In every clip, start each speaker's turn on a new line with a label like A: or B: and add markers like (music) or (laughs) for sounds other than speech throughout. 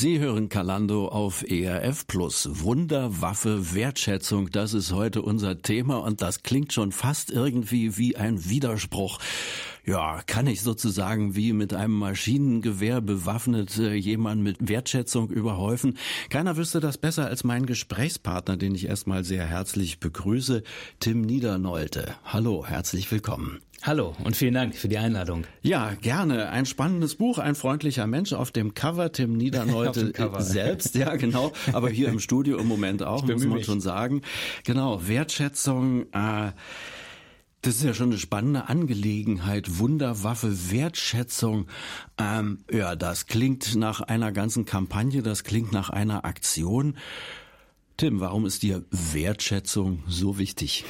A: Sie hören Kalando auf ERF Plus. Wunderwaffe Wertschätzung, das ist heute unser Thema und das klingt schon fast irgendwie wie ein Widerspruch. Ja, kann ich sozusagen wie mit einem Maschinengewehr bewaffnet äh, jemand mit Wertschätzung überhäufen? Keiner wüsste das besser als mein Gesprächspartner, den ich erstmal sehr herzlich begrüße, Tim Niedernolte. Hallo, herzlich willkommen.
B: Hallo und vielen Dank für die Einladung.
A: Ja, gerne. Ein spannendes Buch, ein freundlicher Mensch auf dem Cover, Tim Niederneute (laughs) selbst, ja genau, aber hier im Studio im Moment auch, muss man mich. schon sagen. Genau, Wertschätzung, äh, das ist ja schon eine spannende Angelegenheit. Wunderwaffe, Wertschätzung. Ähm, ja, das klingt nach einer ganzen Kampagne, das klingt nach einer Aktion. Tim, warum ist dir Wertschätzung so wichtig?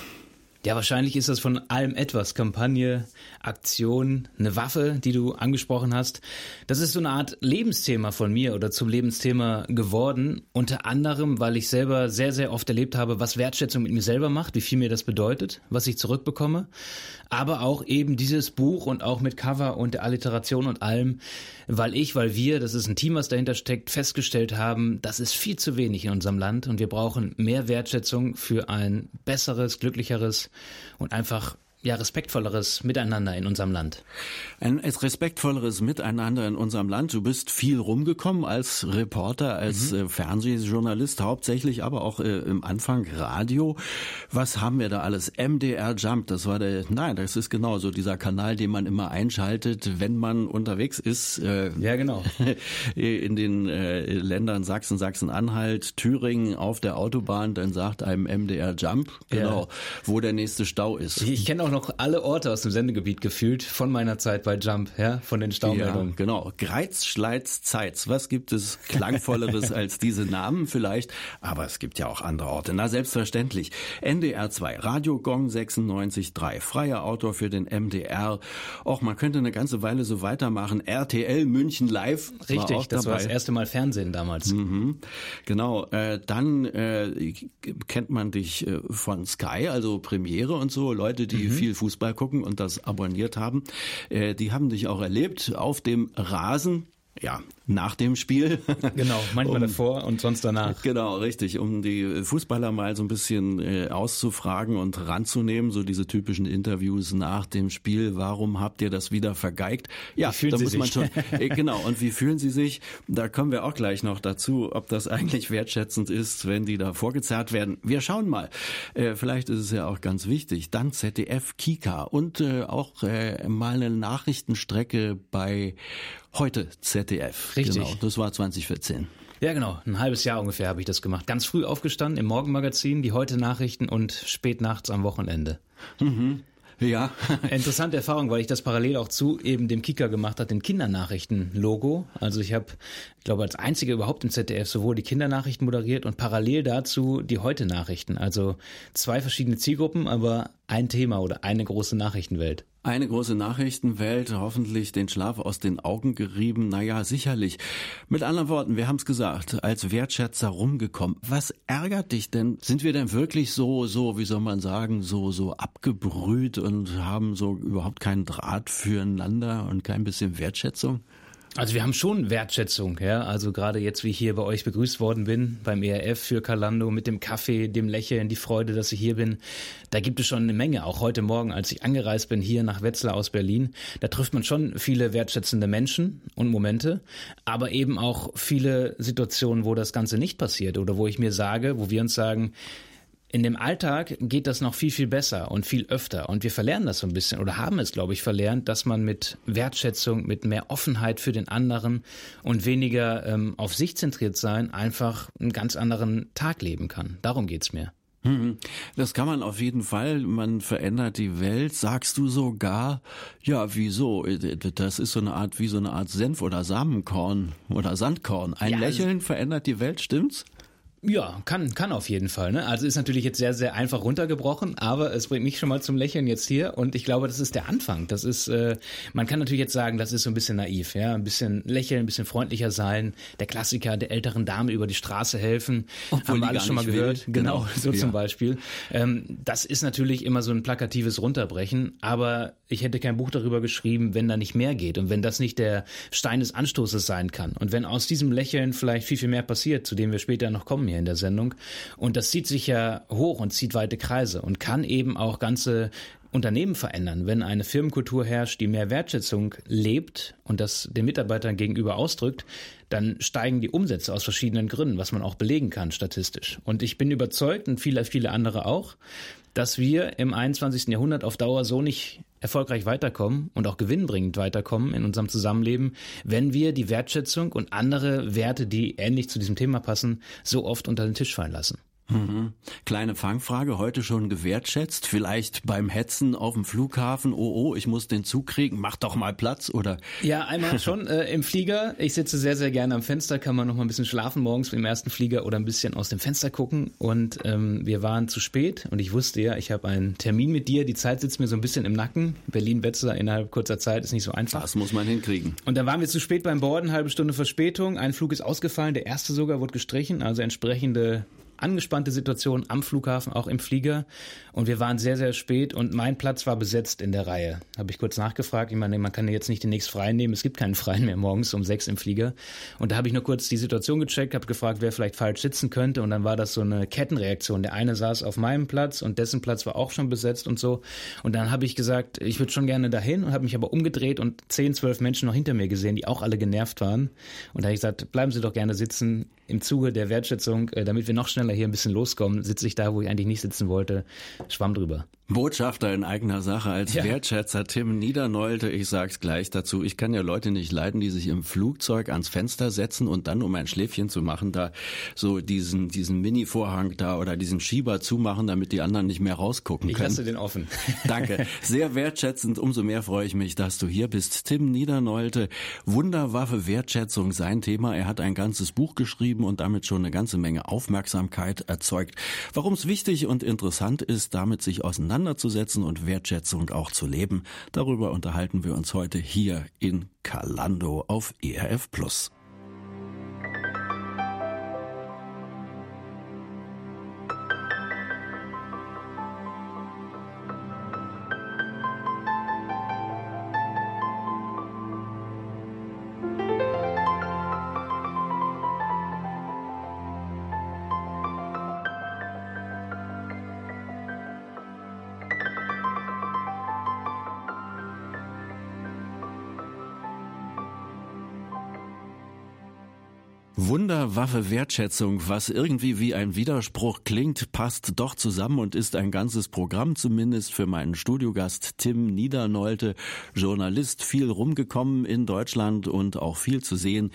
B: Ja, wahrscheinlich ist das von allem etwas. Kampagne, Aktion, eine Waffe, die du angesprochen hast. Das ist so eine Art Lebensthema von mir oder zum Lebensthema geworden. Unter anderem, weil ich selber sehr, sehr oft erlebt habe, was Wertschätzung mit mir selber macht, wie viel mir das bedeutet, was ich zurückbekomme. Aber auch eben dieses Buch und auch mit Cover und der Alliteration und allem, weil ich, weil wir, das ist ein Team, was dahinter steckt, festgestellt haben, das ist viel zu wenig in unserem Land und wir brauchen mehr Wertschätzung für ein besseres, glücklicheres, und einfach ja, respektvolleres Miteinander in unserem Land.
A: Ein respektvolleres Miteinander in unserem Land. Du bist viel rumgekommen als Reporter, als mhm. äh, Fernsehjournalist hauptsächlich, aber auch äh, im Anfang Radio. Was haben wir da alles? MDR Jump, das war der, nein, das ist genau so dieser Kanal, den man immer einschaltet, wenn man unterwegs ist.
B: Äh, ja, genau. (laughs)
A: In den äh, Ländern Sachsen, Sachsen-Anhalt, Thüringen auf der Autobahn, dann sagt einem MDR Jump, genau, ja. wo der nächste Stau ist.
B: Ich kenne auch auch noch alle Orte aus dem Sendegebiet gefühlt von meiner Zeit bei Jump, ja, von den Staumeldungen. Ja,
A: genau. Greiz, Schleiz, Zeitz. Was gibt es klangvolleres (laughs) als diese Namen vielleicht? Aber es gibt ja auch andere Orte. Na, selbstverständlich. NDR 2, Radio Gong 96.3, freier Autor für den MDR. Och, man könnte eine ganze Weile so weitermachen. RTL München Live.
B: Richtig, war das dabei. war das erste Mal Fernsehen damals.
A: Mhm. Genau. Äh, dann äh, kennt man dich äh, von Sky, also Premiere und so. Leute, die mhm viel Fußball gucken und das abonniert haben, äh, die haben dich auch erlebt auf dem Rasen. Ja, nach dem Spiel. (laughs)
B: Genau, manchmal um, davor und sonst danach.
A: Genau, richtig, um die Fußballer mal so ein bisschen äh, auszufragen und ranzunehmen, so diese typischen Interviews nach dem Spiel. Warum habt ihr das wieder vergeigt?
B: Ja, da muss man schon. (laughs)
A: Äh, genau, und wie fühlen Sie sich? Da kommen wir auch gleich noch dazu, ob das eigentlich wertschätzend ist, wenn die da vorgezerrt werden. Wir schauen mal. Äh, vielleicht ist es ja auch ganz wichtig. Dann ZDF, Kika und äh, auch äh, mal eine Nachrichtenstrecke bei heute ZDF.
B: Richtig.
A: Genau, das war 2014.
B: Ja, genau. Ein halbes Jahr ungefähr habe ich das gemacht. Ganz früh aufgestanden im Morgenmagazin, die heute Nachrichten und spät nachts am Wochenende.
A: Mhm. Ja. (laughs)
B: Interessante Erfahrung, weil ich das parallel auch zu eben dem Kicker gemacht hat, den Kindernachrichten-Logo. Also ich habe, ich glaube, als einziger überhaupt im ZDF sowohl die Kindernachrichten moderiert und parallel dazu die Heute-Nachrichten. Also zwei verschiedene Zielgruppen, aber ein Thema oder eine große Nachrichtenwelt.
A: Eine große Nachrichtenwelt, hoffentlich den Schlaf aus den Augen gerieben. Naja, sicherlich. Mit anderen Worten, wir haben es gesagt, als Wertschätzer rumgekommen. Was ärgert dich denn? Sind wir denn wirklich so, so, wie soll man sagen, so, so abgebrüht und haben so überhaupt keinen Draht füreinander und kein bisschen Wertschätzung?
B: Also wir haben schon Wertschätzung, ja. Also gerade jetzt, wie ich hier bei euch begrüßt worden bin, beim ERF für Kalando mit dem Kaffee, dem Lächeln, die Freude, dass ich hier bin. Da gibt es schon eine Menge. Auch heute Morgen, als ich angereist bin hier nach Wetzlar aus Berlin, da trifft man schon viele wertschätzende Menschen und Momente, aber eben auch viele Situationen, wo das Ganze nicht passiert oder wo ich mir sage, wo wir uns sagen, in dem Alltag geht das noch viel, viel besser und viel öfter. Und wir verlernen das so ein bisschen oder haben es, glaube ich, verlernt, dass man mit Wertschätzung, mit mehr Offenheit für den anderen und weniger ähm, auf sich zentriert sein, einfach einen ganz anderen Tag leben kann. Darum geht's mir.
A: Mhm. Das kann man auf jeden Fall. Man verändert die Welt. Sagst du sogar, ja, wieso? Das ist so eine Art, wie so eine Art Senf oder Samenkorn oder Sandkorn. Ein ja, Lächeln verändert die Welt, stimmt's?
B: Ja, kann, kann auf jeden Fall. Ne? Also ist natürlich jetzt sehr, sehr einfach runtergebrochen, aber es bringt mich schon mal zum Lächeln jetzt hier und ich glaube, das ist der Anfang. Das ist, äh, man kann natürlich jetzt sagen, das ist so ein bisschen naiv, ja, ein bisschen lächeln, ein bisschen freundlicher sein, der Klassiker der älteren Dame über die Straße helfen, Obwohl haben wir alles schon mal gehört. Will. Genau, genau, so ja. zum Beispiel. Ähm, das ist natürlich immer so ein plakatives Runterbrechen, aber ich hätte kein Buch darüber geschrieben, wenn da nicht mehr geht und wenn das nicht der Stein des Anstoßes sein kann und wenn aus diesem Lächeln vielleicht viel, viel mehr passiert, zu dem wir später noch kommen hier in der Sendung. Und das zieht sich ja hoch und zieht weite Kreise und kann eben auch ganze Unternehmen verändern, wenn eine Firmenkultur herrscht, die mehr Wertschätzung lebt und das den Mitarbeitern gegenüber ausdrückt, dann steigen die Umsätze aus verschiedenen Gründen, was man auch belegen kann statistisch. Und ich bin überzeugt und viele, viele andere auch, dass wir im 21. Jahrhundert auf Dauer so nicht erfolgreich weiterkommen und auch gewinnbringend weiterkommen in unserem Zusammenleben, wenn wir die Wertschätzung und andere Werte, die ähnlich zu diesem Thema passen, so oft unter den Tisch fallen lassen.
A: Mhm. Kleine Fangfrage, heute schon gewertschätzt, vielleicht beim Hetzen auf dem Flughafen, oh oh, ich muss den Zug kriegen, mach doch mal Platz, oder?
B: Ja, einmal (laughs) schon äh, im Flieger. Ich sitze sehr, sehr gerne am Fenster, kann man noch mal ein bisschen schlafen morgens im ersten Flieger oder ein bisschen aus dem Fenster gucken. Und ähm, wir waren zu spät und ich wusste ja, ich habe einen Termin mit dir, die Zeit sitzt mir so ein bisschen im Nacken. Berlin-Wetzlar innerhalb kurzer Zeit ist nicht so einfach.
A: Das muss man hinkriegen.
B: Und da waren wir zu spät beim Borden, halbe Stunde Verspätung, ein Flug ist ausgefallen, der erste sogar wurde gestrichen, also entsprechende angespannte Situation am Flughafen, auch im Flieger. Und wir waren sehr, sehr spät und mein Platz war besetzt in der Reihe. Habe ich kurz nachgefragt. Ich meine, man kann jetzt nicht den nächsten Freien nehmen. Es gibt keinen Freien mehr morgens um sechs im Flieger. Und da habe ich nur kurz die Situation gecheckt, habe gefragt, wer vielleicht falsch sitzen könnte. Und dann war das so eine Kettenreaktion. Der eine saß auf meinem Platz und dessen Platz war auch schon besetzt und so. Und dann habe ich gesagt, ich würde schon gerne dahin und habe mich aber umgedreht und zehn, zwölf Menschen noch hinter mir gesehen, die auch alle genervt waren. Und da habe ich gesagt, bleiben Sie doch gerne sitzen im Zuge der Wertschätzung, äh, damit wir noch schneller hier ein bisschen loskommen, sitze ich da, wo ich eigentlich nicht sitzen wollte, schwamm drüber.
A: Botschafter in eigener Sache als ja. Wertschätzer Tim Niedernolte. Ich sag's gleich dazu. Ich kann ja Leute nicht leiden, die sich im Flugzeug ans Fenster setzen und dann, um ein Schläfchen zu machen, da so diesen, diesen Mini-Vorhang da oder diesen Schieber zumachen, damit die anderen nicht mehr rausgucken können.
B: Ich lasse den offen. (laughs)
A: Danke. Sehr wertschätzend. Umso mehr freue ich mich, dass du hier bist. Tim Niedernolte. Wunderwaffe Wertschätzung, sein Thema. Er hat ein ganzes Buch geschrieben und damit schon eine ganze Menge Aufmerksamkeit erzeugt. Warum es wichtig und interessant ist, damit sich auseinander auseinanderzusetzen und Wertschätzung auch zu leben. Darüber unterhalten wir uns heute hier in Kalando auf ERF Plus. Wunderwaffe Wertschätzung, was irgendwie wie ein Widerspruch klingt, passt doch zusammen und ist ein ganzes Programm zumindest für meinen Studiogast Tim Niedernolte, Journalist, viel rumgekommen in Deutschland und auch viel zu sehen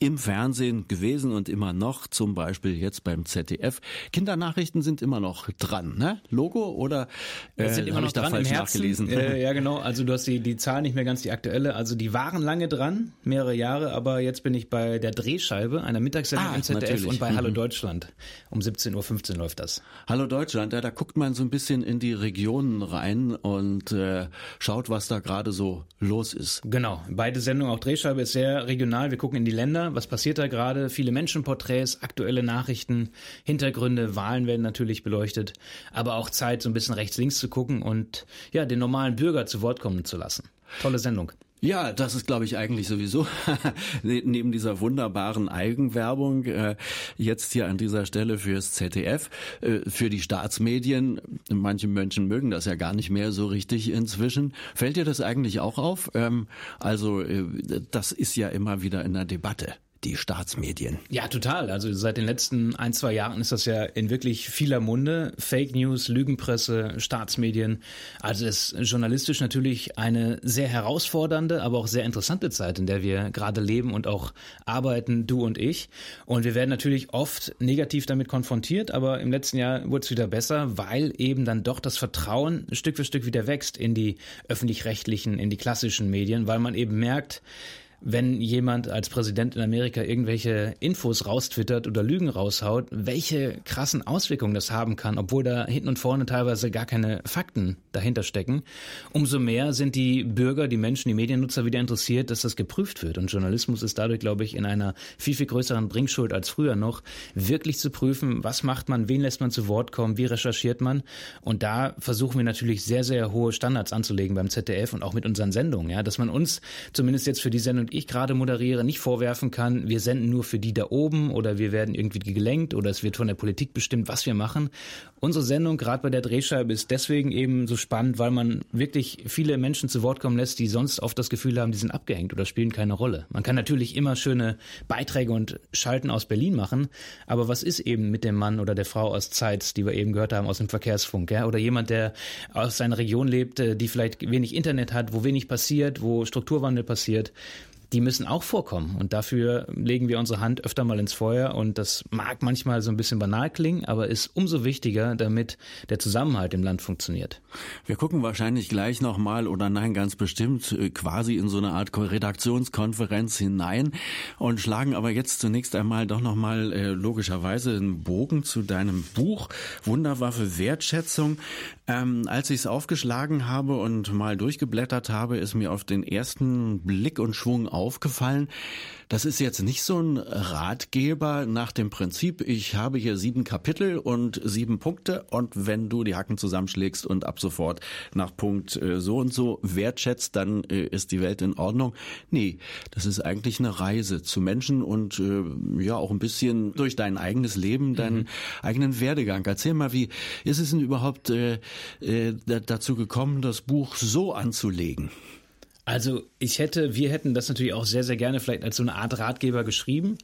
A: im Fernsehen gewesen und immer noch, zum Beispiel jetzt beim ZDF. Kindernachrichten sind immer noch dran, ne? Logo oder
B: äh, sind immer noch ich da falsch nachgelesen? Äh, (laughs) ja, genau. Also du hast die, die Zahl nicht mehr ganz die aktuelle. Also die waren lange dran, mehrere Jahre, aber jetzt bin ich bei der Drehscheibe einer Mittagssendung ah, im ZDF natürlich. und bei Hallo mhm. Deutschland. Um 17.15 Uhr läuft das.
A: Hallo Deutschland, ja, da guckt man so ein bisschen in die Regionen rein und äh, schaut, was da gerade so los ist.
B: Genau, beide Sendungen, auch Drehscheibe ist sehr regional. Wir gucken in die Länder, was passiert da gerade, viele Menschenporträts, aktuelle Nachrichten, Hintergründe, Wahlen werden natürlich beleuchtet, aber auch Zeit, so ein bisschen rechts-links zu gucken und ja, den normalen Bürger zu Wort kommen zu lassen. Tolle Sendung.
A: Ja, das ist, glaube ich, eigentlich sowieso (laughs) ne, neben dieser wunderbaren Eigenwerbung äh, jetzt hier an dieser Stelle fürs ZDF, äh, für die Staatsmedien. Manche Menschen mögen das ja gar nicht mehr so richtig inzwischen. Fällt dir das eigentlich auch auf? Ähm, also äh, das ist ja immer wieder in der Debatte die Staatsmedien.
B: Ja, total. Also seit den letzten ein, zwei Jahren ist das ja in wirklich vieler Munde. Fake News, Lügenpresse, Staatsmedien. Also es ist journalistisch natürlich eine sehr herausfordernde, aber auch sehr interessante Zeit, in der wir gerade leben und auch arbeiten, du und ich. Und wir werden natürlich oft negativ damit konfrontiert, aber im letzten Jahr wurde es wieder besser, weil eben dann doch das Vertrauen Stück für Stück wieder wächst in die öffentlich-rechtlichen, in die klassischen Medien, weil man eben merkt, wenn jemand als Präsident in Amerika irgendwelche Infos raustwittert oder Lügen raushaut, welche krassen Auswirkungen das haben kann, obwohl da hinten und vorne teilweise gar keine Fakten dahinter stecken. Umso mehr sind die Bürger, die Menschen, die Mediennutzer wieder interessiert, dass das geprüft wird. Und Journalismus ist dadurch, glaube ich, in einer viel, viel größeren Bringschuld als früher noch, wirklich zu prüfen, was macht man, wen lässt man zu Wort kommen, wie recherchiert man. Und da versuchen wir natürlich sehr, sehr hohe Standards anzulegen beim ZDF und auch mit unseren Sendungen, ja, dass man uns zumindest jetzt für die Sendung und ich gerade moderiere, nicht vorwerfen kann, wir senden nur für die da oben oder wir werden irgendwie gelenkt oder es wird von der Politik bestimmt, was wir machen. Unsere Sendung, gerade bei der Drehscheibe, ist deswegen eben so spannend, weil man wirklich viele Menschen zu Wort kommen lässt, die sonst oft das Gefühl haben, die sind abgehängt oder spielen keine Rolle. Man kann natürlich immer schöne Beiträge und Schalten aus Berlin machen, aber was ist eben mit dem Mann oder der Frau aus Zeitz, die wir eben gehört haben aus dem Verkehrsfunk, ja? oder jemand, der aus seiner Region lebt, äh, die vielleicht wenig Internet hat, wo wenig passiert, wo Strukturwandel passiert die müssen auch vorkommen. Und dafür legen wir unsere Hand öfter mal ins Feuer. Und das mag manchmal so ein bisschen banal klingen, aber ist umso wichtiger, damit der Zusammenhalt im Land funktioniert.
A: Wir gucken wahrscheinlich gleich nochmal oder nein, ganz bestimmt äh, quasi in so eine Art Redaktionskonferenz hinein und schlagen aber jetzt zunächst einmal doch nochmal äh, logischerweise einen Bogen zu deinem Buch Wunderwaffe Wertschätzung. Ähm, als ich es aufgeschlagen habe und mal durchgeblättert habe, ist mir auf den ersten Blick und Schwung aufgefallen, das ist jetzt nicht so ein Ratgeber nach dem Prinzip, ich habe hier sieben Kapitel und sieben Punkte und wenn du die Hacken zusammenschlägst und ab sofort nach Punkt äh, so und so wertschätzt, dann äh, ist die Welt in Ordnung. Nee, das ist eigentlich eine Reise zu Menschen und äh, ja auch ein bisschen durch dein eigenes Leben, deinen mhm. eigenen Werdegang. Erzähl mal, wie ist es denn überhaupt äh, dazu gekommen, das Buch so anzulegen?
B: Also ich hätte, wir hätten das natürlich auch sehr, sehr gerne vielleicht als so eine Art Ratgeber geschrieben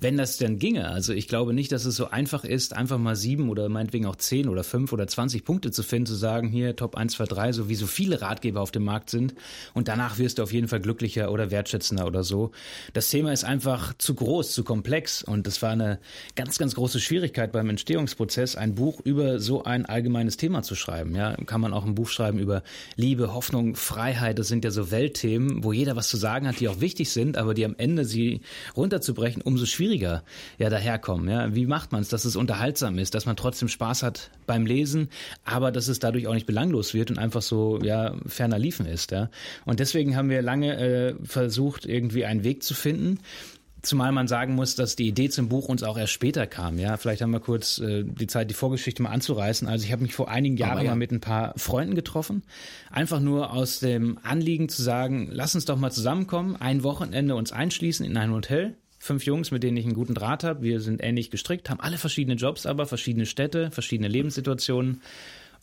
B: wenn das denn ginge. Also ich glaube nicht, dass es so einfach ist, einfach mal sieben oder meinetwegen auch zehn oder fünf oder zwanzig Punkte zu finden, zu sagen, hier Top 1, 2, 3, so wie so viele Ratgeber auf dem Markt sind. Und danach wirst du auf jeden Fall glücklicher oder wertschätzender oder so. Das Thema ist einfach zu groß, zu komplex. Und das war eine ganz, ganz große Schwierigkeit beim Entstehungsprozess, ein Buch über so ein allgemeines Thema zu schreiben. Ja, kann man auch ein Buch schreiben über Liebe, Hoffnung, Freiheit. Das sind ja so Weltthemen, wo jeder was zu sagen hat, die auch wichtig sind, aber die am Ende sie runterzubrechen, umso schwieriger schwieriger ja daherkommen. Ja? Wie macht man es, dass es unterhaltsam ist, dass man trotzdem Spaß hat beim Lesen, aber dass es dadurch auch nicht belanglos wird und einfach so ja ferner liefen ist. Ja? Und deswegen haben wir lange äh, versucht, irgendwie einen Weg zu finden. Zumal man sagen muss, dass die Idee zum Buch uns auch erst später kam. Ja, vielleicht haben wir kurz äh, die Zeit, die Vorgeschichte mal anzureißen. Also ich habe mich vor einigen Jahren ja. mal mit ein paar Freunden getroffen, einfach nur aus dem Anliegen zu sagen, lass uns doch mal zusammenkommen, ein Wochenende uns einschließen in ein Hotel, fünf Jungs, mit denen ich einen guten Draht habe. Wir sind ähnlich gestrickt, haben alle verschiedene Jobs, aber verschiedene Städte, verschiedene Lebenssituationen,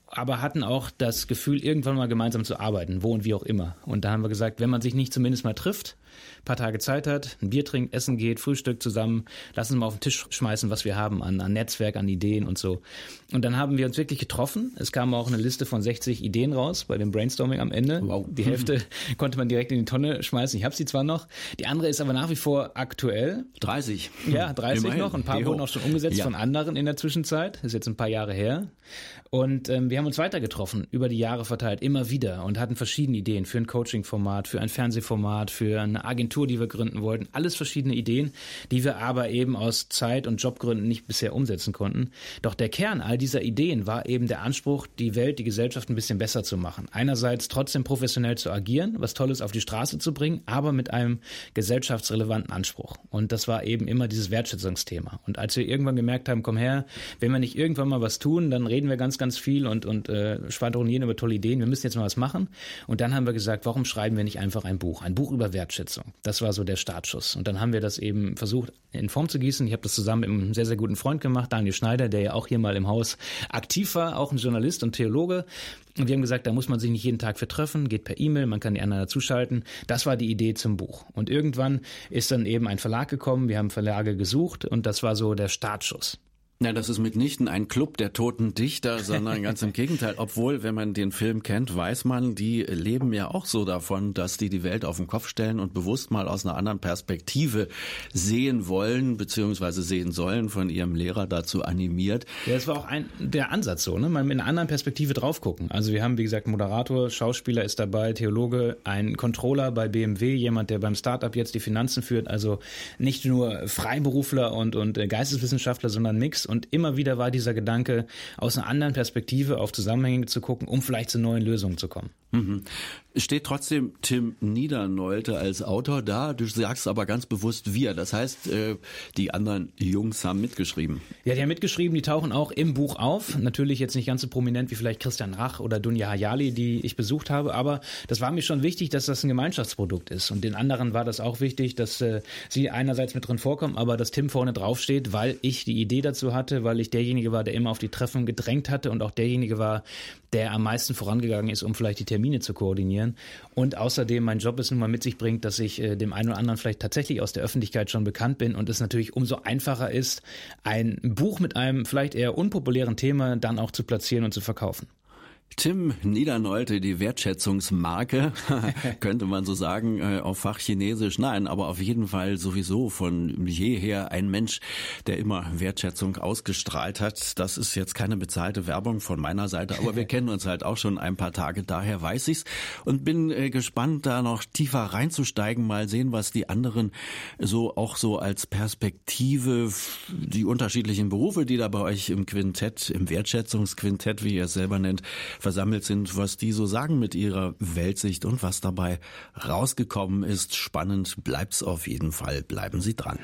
B: aber hatten auch das Gefühl, irgendwann mal gemeinsam zu arbeiten, wo und wie auch immer. Und da haben wir gesagt, wenn man sich nicht zumindest mal trifft, paar Tage Zeit hat, ein Bier trinkt, essen geht, Frühstück zusammen, lass uns mal auf den Tisch schmeißen, was wir haben an, an Netzwerk, an Ideen und so. Und dann haben wir uns wirklich getroffen. Es kam auch eine Liste von 60 Ideen raus bei dem Brainstorming am Ende. Wow. Die Hälfte (laughs) konnte man direkt in die Tonne schmeißen. Ich habe sie zwar noch. Die andere ist aber nach wie vor aktuell.
A: 30.
B: Ja, 30 Immerhin. noch. Ein paar jo. wurden auch schon umgesetzt ja. von anderen in der Zwischenzeit. Das ist jetzt ein paar Jahre her. Und ähm, wir haben uns weiter getroffen, über die Jahre verteilt, immer wieder und hatten verschiedene Ideen für ein Coaching-Format, für ein Fernsehformat, für eine Agentur, die wir gründen wollten. Alles verschiedene Ideen, die wir aber eben aus Zeit- und Jobgründen nicht bisher umsetzen konnten. Doch der Kern all dieser Ideen war eben der Anspruch, die Welt, die Gesellschaft ein bisschen besser zu machen. Einerseits trotzdem professionell zu agieren, was Tolles auf die Straße zu bringen, aber mit einem gesellschaftsrelevanten Anspruch. Und das war eben immer dieses Wertschätzungsthema. Und als wir irgendwann gemerkt haben, komm her, wenn wir nicht irgendwann mal was tun, dann reden wir ganz, ganz viel und, und äh, schwadronieren über tolle Ideen. Wir müssen jetzt mal was machen. Und dann haben wir gesagt, warum schreiben wir nicht einfach ein Buch? Ein Buch über Wertschätzung. Das war so der Startschuss. Und dann haben wir das eben versucht, in Form zu gießen. Ich habe das zusammen mit einem sehr, sehr guten Freund gemacht, Daniel Schneider, der ja auch hier mal im Haus aktiv war, auch ein Journalist und Theologe. Und wir haben gesagt, da muss man sich nicht jeden Tag vertreffen, geht per E-Mail, man kann die anderen dazuschalten. Das war die Idee zum Buch. Und irgendwann ist dann eben ein Verlag gekommen, wir haben Verlage gesucht und das war so der Startschuss.
A: Na, das ist mitnichten ein Club der toten Dichter, sondern ganz im Gegenteil. Obwohl, wenn man den Film kennt, weiß man, die leben ja auch so davon, dass die die Welt auf den Kopf stellen und bewusst mal aus einer anderen Perspektive sehen wollen, beziehungsweise sehen sollen, von ihrem Lehrer dazu animiert.
B: Ja, es war auch ein, der Ansatz so, ne? Mal mit einer anderen Perspektive drauf gucken. Also wir haben, wie gesagt, Moderator, Schauspieler ist dabei, Theologe, ein Controller bei BMW, jemand, der beim Startup jetzt die Finanzen führt. Also nicht nur Freiberufler und, und Geisteswissenschaftler, sondern Mix und immer wieder war dieser Gedanke, aus einer anderen Perspektive auf Zusammenhänge zu gucken, um vielleicht zu neuen Lösungen zu kommen. Mhm.
A: Steht trotzdem Tim Niedernolte als Autor da. Du sagst aber ganz bewusst wir. Das heißt, äh, die anderen Jungs haben mitgeschrieben.
B: Ja, die haben mitgeschrieben, die tauchen auch im Buch auf. Natürlich jetzt nicht ganz so prominent wie vielleicht Christian Rach oder Dunja Hayali, die ich besucht habe, aber das war mir schon wichtig, dass das ein Gemeinschaftsprodukt ist. Und den anderen war das auch wichtig, dass äh, sie einerseits mit drin vorkommen, aber dass Tim vorne drauf steht, weil ich die Idee dazu hatte, weil ich derjenige war, der immer auf die Treffen gedrängt hatte und auch derjenige war, der am meisten vorangegangen ist, um vielleicht die Termine zu koordinieren. Und außerdem mein Job ist nun mal mit sich bringt, dass ich äh, dem einen oder anderen vielleicht tatsächlich aus der Öffentlichkeit schon bekannt bin und es natürlich umso einfacher ist, ein Buch mit einem vielleicht eher unpopulären Thema dann auch zu platzieren und zu verkaufen.
A: Tim Niedernolte, die Wertschätzungsmarke, (laughs) könnte man so sagen, äh, auf Fachchinesisch. Nein, aber auf jeden Fall sowieso von jeher ein Mensch, der immer Wertschätzung ausgestrahlt hat. Das ist jetzt keine bezahlte Werbung von meiner Seite, aber wir (laughs) kennen uns halt auch schon ein paar Tage, daher weiß ich's und bin äh, gespannt, da noch tiefer reinzusteigen, mal sehen, was die anderen so auch so als Perspektive, die unterschiedlichen Berufe, die da bei euch im Quintett, im Wertschätzungsquintett, wie ihr es selber nennt, versammelt sind, was die so sagen mit ihrer Weltsicht und was dabei rausgekommen ist. Spannend bleibt's auf jeden Fall. Bleiben Sie dran.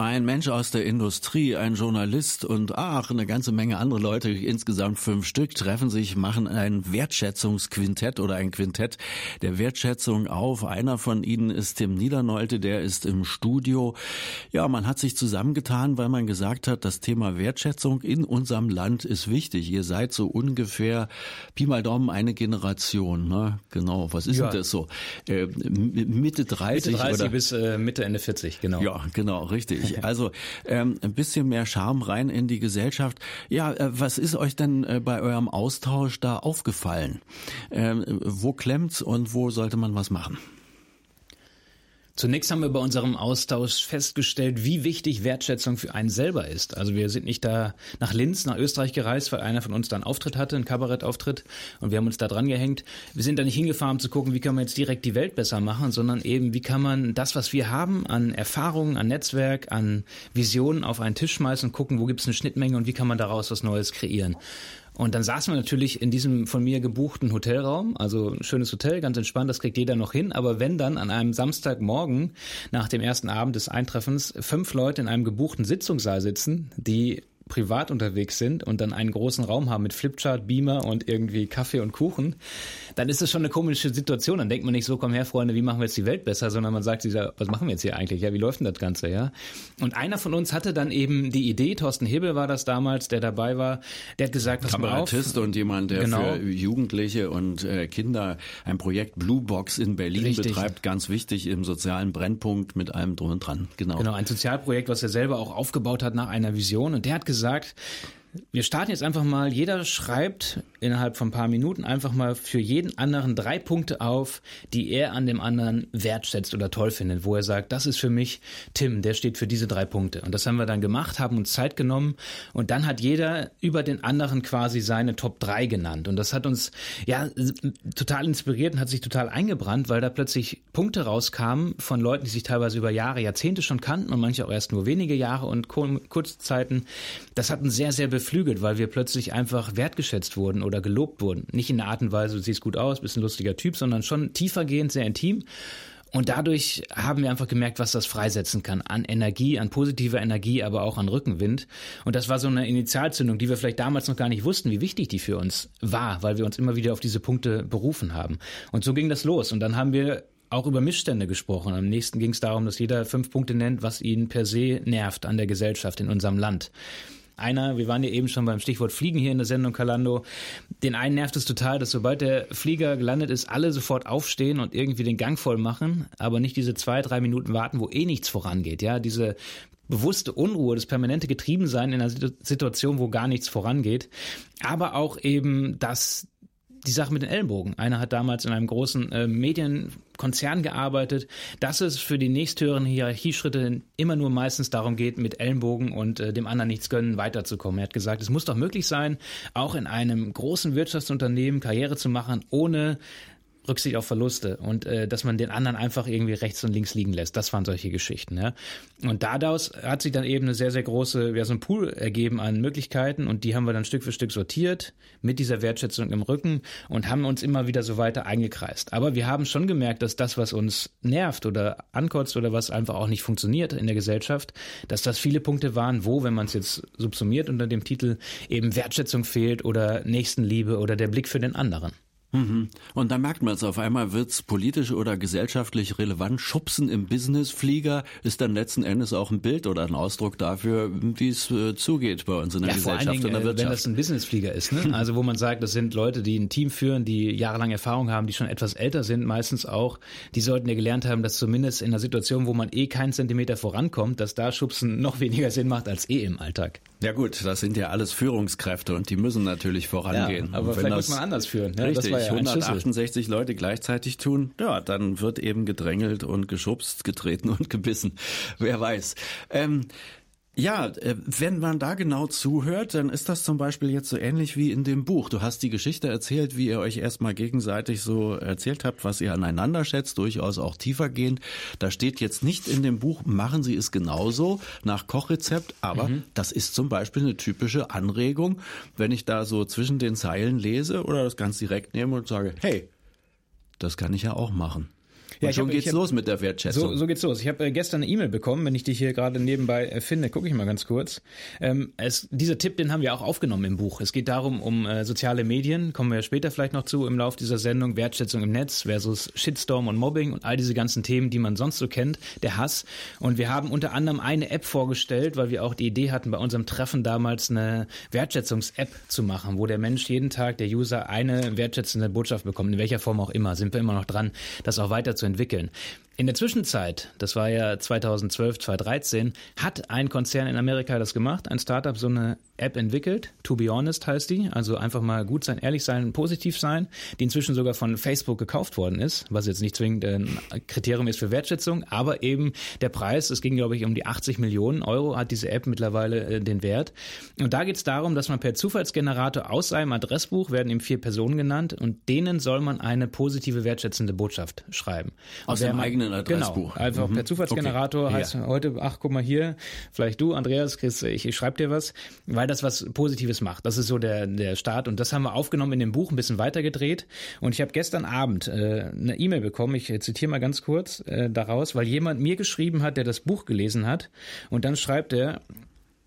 A: Ein Mensch aus der Industrie, ein Journalist und ach, eine ganze Menge andere Leute, insgesamt fünf Stück, treffen sich, machen ein Wertschätzungsquintett oder ein Quintett der Wertschätzung auf. Einer von ihnen ist Tim Niedernolte, der ist im Studio. Ja, man hat sich zusammengetan, weil man gesagt hat, das Thema Wertschätzung in unserem Land ist wichtig. Ihr seid so ungefähr Pi mal Daumen eine Generation, ne? Genau, was ist ja. denn das so? Äh, Mitte 30
B: Mitte 30
A: oder?
B: bis äh, Mitte Ende 40, genau.
A: Ja, genau, richtig. (laughs) Also ähm, ein bisschen mehr Charme rein in die Gesellschaft. Ja, äh, was ist euch denn äh, bei eurem Austausch da aufgefallen? Ähm, wo klemmt's und wo sollte man was machen?
B: Zunächst haben wir bei unserem Austausch festgestellt, wie wichtig Wertschätzung für einen selber ist. Also wir sind nicht da nach Linz, nach Österreich gereist, weil einer von uns da einen Auftritt hatte, einen Kabarettauftritt und wir haben uns da dran gehängt. Wir sind da nicht hingefahren, um zu gucken, wie kann man jetzt direkt die Welt besser machen, sondern eben, wie kann man das, was wir haben an Erfahrungen, an Netzwerk, an Visionen auf einen Tisch schmeißen und gucken, wo gibt es eine Schnittmenge und wie kann man daraus was Neues kreieren. Und dann saßen wir natürlich in diesem von mir gebuchten Hotelraum, also ein schönes Hotel, ganz entspannt, das kriegt jeder noch hin. Aber wenn dann an einem Samstagmorgen nach dem ersten Abend des Eintreffens fünf Leute in einem gebuchten Sitzungssaal sitzen, die privat unterwegs sind und dann einen großen Raum haben mit Flipchart, Beamer und irgendwie Kaffee und Kuchen, dann ist das schon eine komische Situation. Dann denkt man nicht so, komm her, Freunde, wie machen wir jetzt die Welt besser, sondern man sagt sich, was machen wir jetzt hier eigentlich? Ja, wie läuft denn das Ganze, ja? Und einer von uns hatte dann eben die Idee, Thorsten Hebel war das damals, der dabei war, der hat gesagt, mal auf.
A: und jemand, der genau. für Jugendliche und äh, Kinder ein Projekt Blue Box in Berlin Richtig. betreibt, ganz wichtig im sozialen Brennpunkt mit allem drum und dran.
B: Genau. Genau, ein Sozialprojekt, was er selber auch aufgebaut hat nach einer Vision und der hat gesagt, wir starten jetzt einfach mal, jeder schreibt innerhalb von ein paar Minuten einfach mal für jeden anderen drei Punkte auf, die er an dem anderen wertschätzt oder toll findet, wo er sagt, das ist für mich Tim, der steht für diese drei Punkte. Und das haben wir dann gemacht, haben uns Zeit genommen und dann hat jeder über den anderen quasi seine Top 3 genannt. Und das hat uns ja total inspiriert und hat sich total eingebrannt, weil da plötzlich Punkte rauskamen von Leuten, die sich teilweise über Jahre, Jahrzehnte schon kannten und manche auch erst nur wenige Jahre und kurze Zeiten. Das hat uns sehr, sehr beflügelt, weil wir plötzlich einfach wertgeschätzt wurden oder gelobt wurden. Nicht in der Art und Weise, du siehst gut aus, bist ein lustiger Typ, sondern schon tiefergehend, sehr intim. Und dadurch haben wir einfach gemerkt, was das freisetzen kann an Energie, an positiver Energie, aber auch an Rückenwind. Und das war so eine Initialzündung, die wir vielleicht damals noch gar nicht wussten, wie wichtig die für uns war, weil wir uns immer wieder auf diese Punkte berufen haben. Und so ging das los. Und dann haben wir auch über Missstände gesprochen. Am nächsten ging es darum, dass jeder fünf Punkte nennt, was ihn per se nervt an der Gesellschaft in unserem Land einer, wir waren ja eben schon beim Stichwort Fliegen hier in der Sendung Kalando, den einen nervt es total, dass sobald der Flieger gelandet ist, alle sofort aufstehen und irgendwie den Gang voll machen, aber nicht diese zwei, drei Minuten warten, wo eh nichts vorangeht. Ja, diese bewusste Unruhe, das permanente Getriebensein in einer Situation, wo gar nichts vorangeht, aber auch eben das die Sache mit den Ellenbogen. Einer hat damals in einem großen äh, Medienkonzern gearbeitet, dass es für die nächsthöheren Hierarchieschritte immer nur meistens darum geht, mit Ellenbogen und äh, dem anderen nichts gönnen, weiterzukommen. Er hat gesagt, es muss doch möglich sein, auch in einem großen Wirtschaftsunternehmen Karriere zu machen, ohne Rücksicht auf Verluste und äh, dass man den anderen einfach irgendwie rechts und links liegen lässt. Das waren solche Geschichten. Ja? Und daraus hat sich dann eben eine sehr, sehr große, ja, so ein Pool ergeben an Möglichkeiten und die haben wir dann Stück für Stück sortiert mit dieser Wertschätzung im Rücken und haben uns immer wieder so weiter eingekreist. Aber wir haben schon gemerkt, dass das, was uns nervt oder ankotzt oder was einfach auch nicht funktioniert in der Gesellschaft, dass das viele Punkte waren, wo, wenn man es jetzt subsumiert unter dem Titel, eben Wertschätzung fehlt oder Nächstenliebe oder der Blick für den anderen.
A: Mhm. Und da merkt man es, auf einmal wird's politisch oder gesellschaftlich relevant. Schubsen im Businessflieger ist dann letzten Endes auch ein Bild oder ein Ausdruck dafür, wie es äh, zugeht bei uns in der ja, Gesellschaft
B: vor allen Dingen,
A: und der Wirtschaft.
B: Wenn das ein Businessflieger ist, ne? (laughs) also wo man sagt, das sind Leute, die ein Team führen, die jahrelang Erfahrung haben, die schon etwas älter sind, meistens auch, die sollten ja gelernt haben, dass zumindest in einer Situation, wo man eh keinen Zentimeter vorankommt, dass da Schubsen noch weniger Sinn macht als eh im Alltag.
A: Ja gut, das sind ja alles Führungskräfte und die müssen natürlich vorangehen.
B: Ja, aber vielleicht muss man anders führen.
A: Ja, richtig, ja 168 Leute gleichzeitig tun, ja, dann wird eben gedrängelt und geschubst, getreten und (laughs) gebissen. Wer weiß. Ähm, ja, äh, wenn man da genau zuhört, dann ist das zum Beispiel jetzt so ähnlich wie in dem Buch. Du hast die Geschichte erzählt, wie ihr euch erstmal gegenseitig so erzählt habt, was ihr aneinander schätzt, durchaus auch tiefergehend. Da steht jetzt nicht in dem Buch, machen Sie es genauso nach Kochrezept, aber mhm. das ist zum Beispiel eine typische Anregung, wenn ich da so zwischen den Zeilen lese oder das ganz direkt nehme und sage, hey, das kann ich ja auch machen. Ja, und schon hab, geht's hab, los mit der Wertschätzung.
B: So, so geht's los. Ich habe äh, gestern eine E-Mail bekommen, wenn ich dich hier gerade nebenbei äh, finde, gucke ich mal ganz kurz. Ähm, es, dieser Tipp, den haben wir auch aufgenommen im Buch. Es geht darum, um äh, soziale Medien, kommen wir später vielleicht noch zu im Lauf dieser Sendung, Wertschätzung im Netz versus Shitstorm und Mobbing und all diese ganzen Themen, die man sonst so kennt, der Hass. Und wir haben unter anderem eine App vorgestellt, weil wir auch die Idee hatten, bei unserem Treffen damals eine Wertschätzungs-App zu machen, wo der Mensch jeden Tag, der User, eine wertschätzende Botschaft bekommt, in welcher Form auch immer. Sind wir immer noch dran, das auch weiterzuentwickeln entwickeln. In der Zwischenzeit, das war ja 2012, 2013, hat ein Konzern in Amerika das gemacht, ein Startup so eine App entwickelt. To be honest heißt die. Also einfach mal gut sein, ehrlich sein, positiv sein, die inzwischen sogar von Facebook gekauft worden ist, was jetzt nicht zwingend ein Kriterium ist für Wertschätzung, aber eben der Preis, es ging glaube ich um die 80 Millionen Euro, hat diese App mittlerweile äh, den Wert. Und da geht es darum, dass man per Zufallsgenerator aus seinem Adressbuch werden eben vier Personen genannt und denen soll man eine positive, wertschätzende Botschaft schreiben.
A: Aus dem eigenen ein Adressbuch.
B: Genau, einfach mhm. per Zufallsgenerator okay. heißt ja. heute, ach guck mal hier, vielleicht du, Andreas, Chris, ich, ich schreibe dir was, weil das was Positives macht. Das ist so der, der Start und das haben wir aufgenommen in dem Buch, ein bisschen weitergedreht und ich habe gestern Abend äh, eine E-Mail bekommen, ich zitiere mal ganz kurz äh, daraus, weil jemand mir geschrieben hat, der das Buch gelesen hat und dann schreibt er,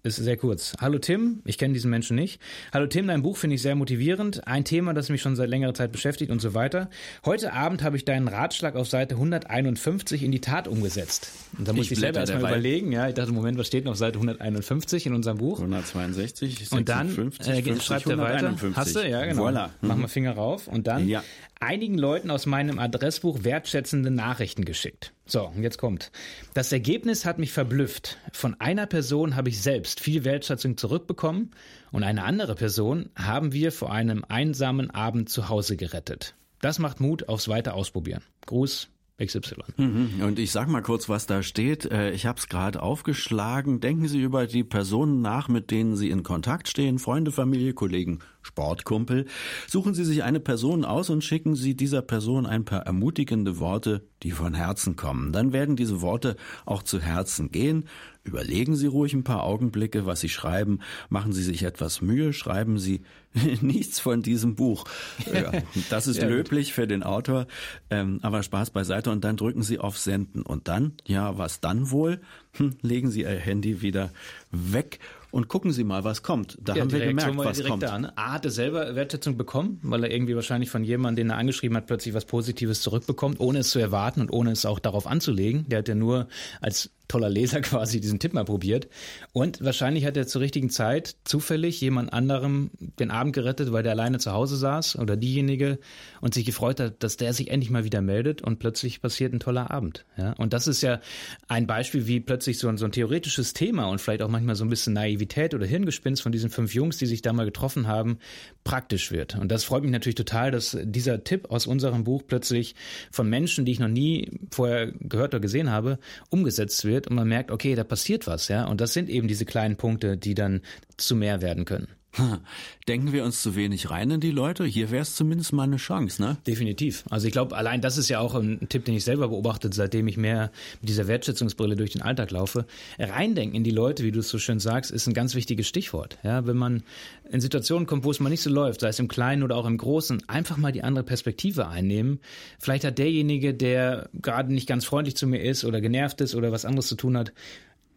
B: ist sehr kurz. Hallo Tim, ich kenne diesen Menschen nicht. Hallo Tim, dein Buch finde ich sehr motivierend. Ein Thema, das mich schon seit längerer Zeit beschäftigt und so weiter. Heute Abend habe ich deinen Ratschlag auf Seite 151 in die Tat umgesetzt. Und da muss ich, ich selber erstmal überlegen. Ja, ich dachte, Moment, was steht noch auf Seite 151 in unserem Buch?
A: 162, 56,
B: Und dann 50, äh, 50, schreibt er weiter. Hast du? Ja, genau. Voilà. Mhm. Mach mal Finger rauf. Und dann ja. Einigen Leuten aus meinem Adressbuch wertschätzende Nachrichten geschickt. So, und jetzt kommt. Das Ergebnis hat mich verblüfft. Von einer Person habe ich selbst viel Wertschätzung zurückbekommen und eine andere Person haben wir vor einem einsamen Abend zu Hause gerettet. Das macht Mut aufs weiter Ausprobieren. Gruß, XY.
A: Mhm. Und ich sag mal kurz, was da steht. Äh, ich habe es gerade aufgeschlagen. Denken Sie über die Personen nach, mit denen Sie in Kontakt stehen, Freunde, Familie, Kollegen Sportkumpel. Suchen Sie sich eine Person aus und schicken Sie dieser Person ein paar ermutigende Worte, die von Herzen kommen. Dann werden diese Worte auch zu Herzen gehen. Überlegen Sie ruhig ein paar Augenblicke, was Sie schreiben. Machen Sie sich etwas Mühe. Schreiben Sie (laughs) nichts von diesem Buch. Ja, (laughs) das ist ja, löblich gut. für den Autor. Ähm, aber Spaß beiseite. Und dann drücken Sie auf Senden. Und dann, ja, was dann wohl? Hm, legen Sie Ihr Handy wieder weg und gucken Sie mal, was kommt. Da ja, haben wir gemerkt, was kommt.
B: Da, ne? A hatte selber Wertschätzung bekommen, weil er irgendwie wahrscheinlich von jemandem, den er angeschrieben hat, plötzlich was Positives zurückbekommt, ohne es zu erwarten und ohne es auch darauf anzulegen. Der hat ja nur als toller Leser (laughs) quasi diesen Tipp mal probiert. Und wahrscheinlich hat er zur richtigen Zeit zufällig jemand anderem den Abend gerettet, weil der alleine zu Hause saß oder diejenige und sich gefreut hat, dass der sich endlich mal wieder meldet und plötzlich passiert ein toller Abend. Ja? Und das ist ja ein Beispiel, wie plötzlich so ein, so ein theoretisches Thema und vielleicht auch manchmal so ein bisschen Naivität oder Hirngespinst von diesen fünf Jungs, die sich da mal getroffen haben, praktisch wird. Und das freut mich natürlich total, dass dieser Tipp aus unserem Buch plötzlich von Menschen, die ich noch nie vorher gehört oder gesehen habe, umgesetzt wird und man merkt, okay, da passiert was, ja. Und das sind eben diese kleinen Punkte, die dann zu mehr werden können. (laughs)
A: Denken wir uns zu wenig rein in die Leute? Hier wäre es zumindest mal eine Chance, ne?
B: Definitiv. Also ich glaube, allein das ist ja auch ein Tipp, den ich selber beobachtet, seitdem ich mehr mit dieser Wertschätzungsbrille durch den Alltag laufe. Reindenken in die Leute, wie du es so schön sagst, ist ein ganz wichtiges Stichwort. Ja, wenn man in Situationen kommt, wo es mal nicht so läuft, sei es im Kleinen oder auch im Großen, einfach mal die andere Perspektive einnehmen. Vielleicht hat derjenige, der gerade nicht ganz freundlich zu mir ist oder genervt ist oder was anderes zu tun hat,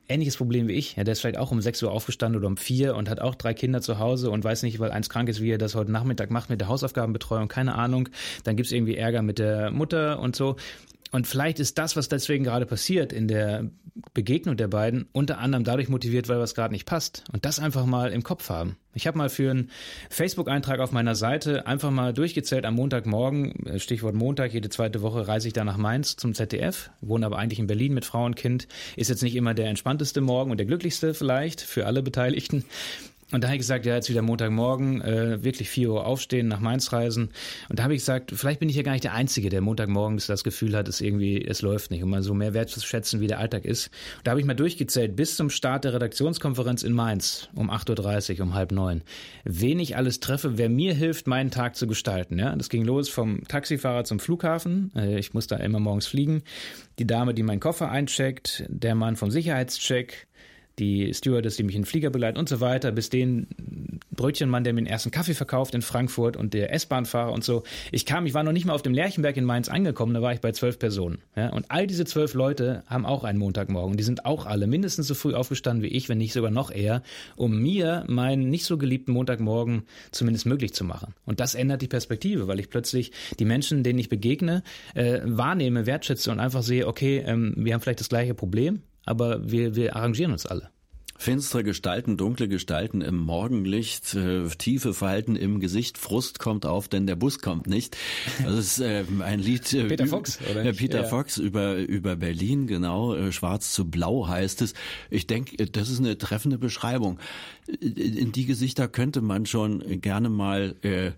B: ähnliches Problem wie ich. Ja, der ist vielleicht auch um 6 Uhr aufgestanden oder um 4 und hat auch drei Kinder zu Hause und weiß nicht, weil eins krank ist, wie er das heute Nachmittag macht mit der Hausaufgabenbetreuung, keine Ahnung. Dann gibt's irgendwie Ärger mit der Mutter und so. Und vielleicht ist das, was deswegen gerade passiert in der Begegnung der beiden, unter anderem dadurch motiviert, weil was gerade nicht passt. Und das einfach mal im Kopf haben. Ich habe mal für einen Facebook-Eintrag auf meiner Seite einfach mal durchgezählt am Montagmorgen, äh, Stichwort Montag, jede zweite Woche reise ich da nach Mainz zum ZDF, wohne aber eigentlich in Berlin mit Frau und Kind. Ist jetzt nicht immer der entspannteste Morgen und der glücklichste vielleicht für alle Beteiligten. Und da habe ich gesagt, ja, jetzt wieder Montagmorgen, äh, wirklich 4 Uhr aufstehen, nach Mainz reisen. Und da habe ich gesagt, vielleicht bin ich ja gar nicht der Einzige, der Montagmorgens das Gefühl hat, es irgendwie, es läuft nicht, um mal so mehr wertzuschätzen, wie der Alltag ist. Und da habe ich mal durchgezählt, bis zum Start der Redaktionskonferenz in Mainz um 8.30 Uhr, um halb neun, wen ich alles treffe, wer mir hilft, meinen Tag zu gestalten. Ja, Das ging los vom Taxifahrer zum Flughafen. Äh, ich muss da immer morgens fliegen. Die Dame, die meinen Koffer eincheckt, der Mann vom Sicherheitscheck, die Stewardess, die mich in den Flieger begleitet und so weiter, bis den Brötchenmann, der mir den ersten Kaffee verkauft in Frankfurt und der S-Bahnfahrer und so. Ich kam, ich war noch nicht mal auf dem Lerchenberg in Mainz angekommen, da war ich bei zwölf Personen. Ja? Und all diese zwölf Leute haben auch einen Montagmorgen. Die sind auch alle mindestens so früh aufgestanden wie ich, wenn nicht sogar noch eher, um mir meinen nicht so geliebten Montagmorgen zumindest möglich zu machen. Und das ändert die Perspektive, weil ich plötzlich die Menschen, denen ich begegne, äh, wahrnehme, wertschätze und einfach sehe, okay, ähm, wir haben vielleicht das gleiche Problem, aber wir, wir arrangieren uns alle.
A: Finstere Gestalten, dunkle Gestalten im Morgenlicht, äh, tiefe Falten im Gesicht, Frust kommt auf, denn der Bus kommt nicht. Das ist äh, ein Lied
B: äh, Peter Fox,
A: oder? Äh, Peter ja. Fox über über Berlin, genau. Äh, Schwarz zu Blau heißt es. Ich denke, äh, das ist eine treffende Beschreibung. In die Gesichter könnte man schon gerne mal äh,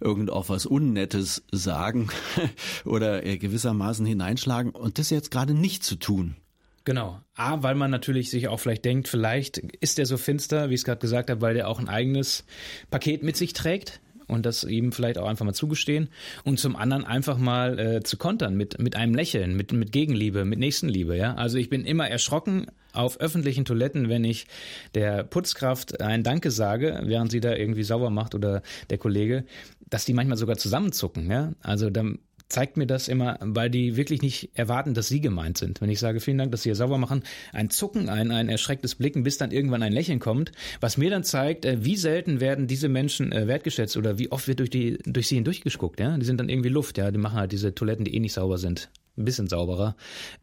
A: irgend auf was Unnettes sagen (laughs) oder äh, gewissermaßen hineinschlagen und das jetzt gerade nicht zu tun.
B: Genau. A, weil man natürlich sich auch vielleicht denkt, vielleicht ist der so finster, wie ich es gerade gesagt habe, weil der auch ein eigenes Paket mit sich trägt und das ihm vielleicht auch einfach mal zugestehen und zum anderen einfach mal äh, zu kontern mit mit einem Lächeln, mit mit Gegenliebe, mit Nächstenliebe, ja? Also ich bin immer erschrocken auf öffentlichen Toiletten, wenn ich der Putzkraft ein Danke sage, während sie da irgendwie sauber macht oder der Kollege, dass die manchmal sogar zusammenzucken, ja? Also dann zeigt mir das immer, weil die wirklich nicht erwarten, dass sie gemeint sind. Wenn ich sage, vielen Dank, dass Sie hier sauber machen, ein Zucken, ein, ein erschrecktes Blicken, bis dann irgendwann ein Lächeln kommt, was mir dann zeigt, äh, wie selten werden diese Menschen äh, wertgeschätzt oder wie oft wird durch, die, durch sie hindurchgesguckt. Ja? Die sind dann irgendwie Luft, ja, die machen halt diese Toiletten, die eh nicht sauber sind, ein bisschen sauberer.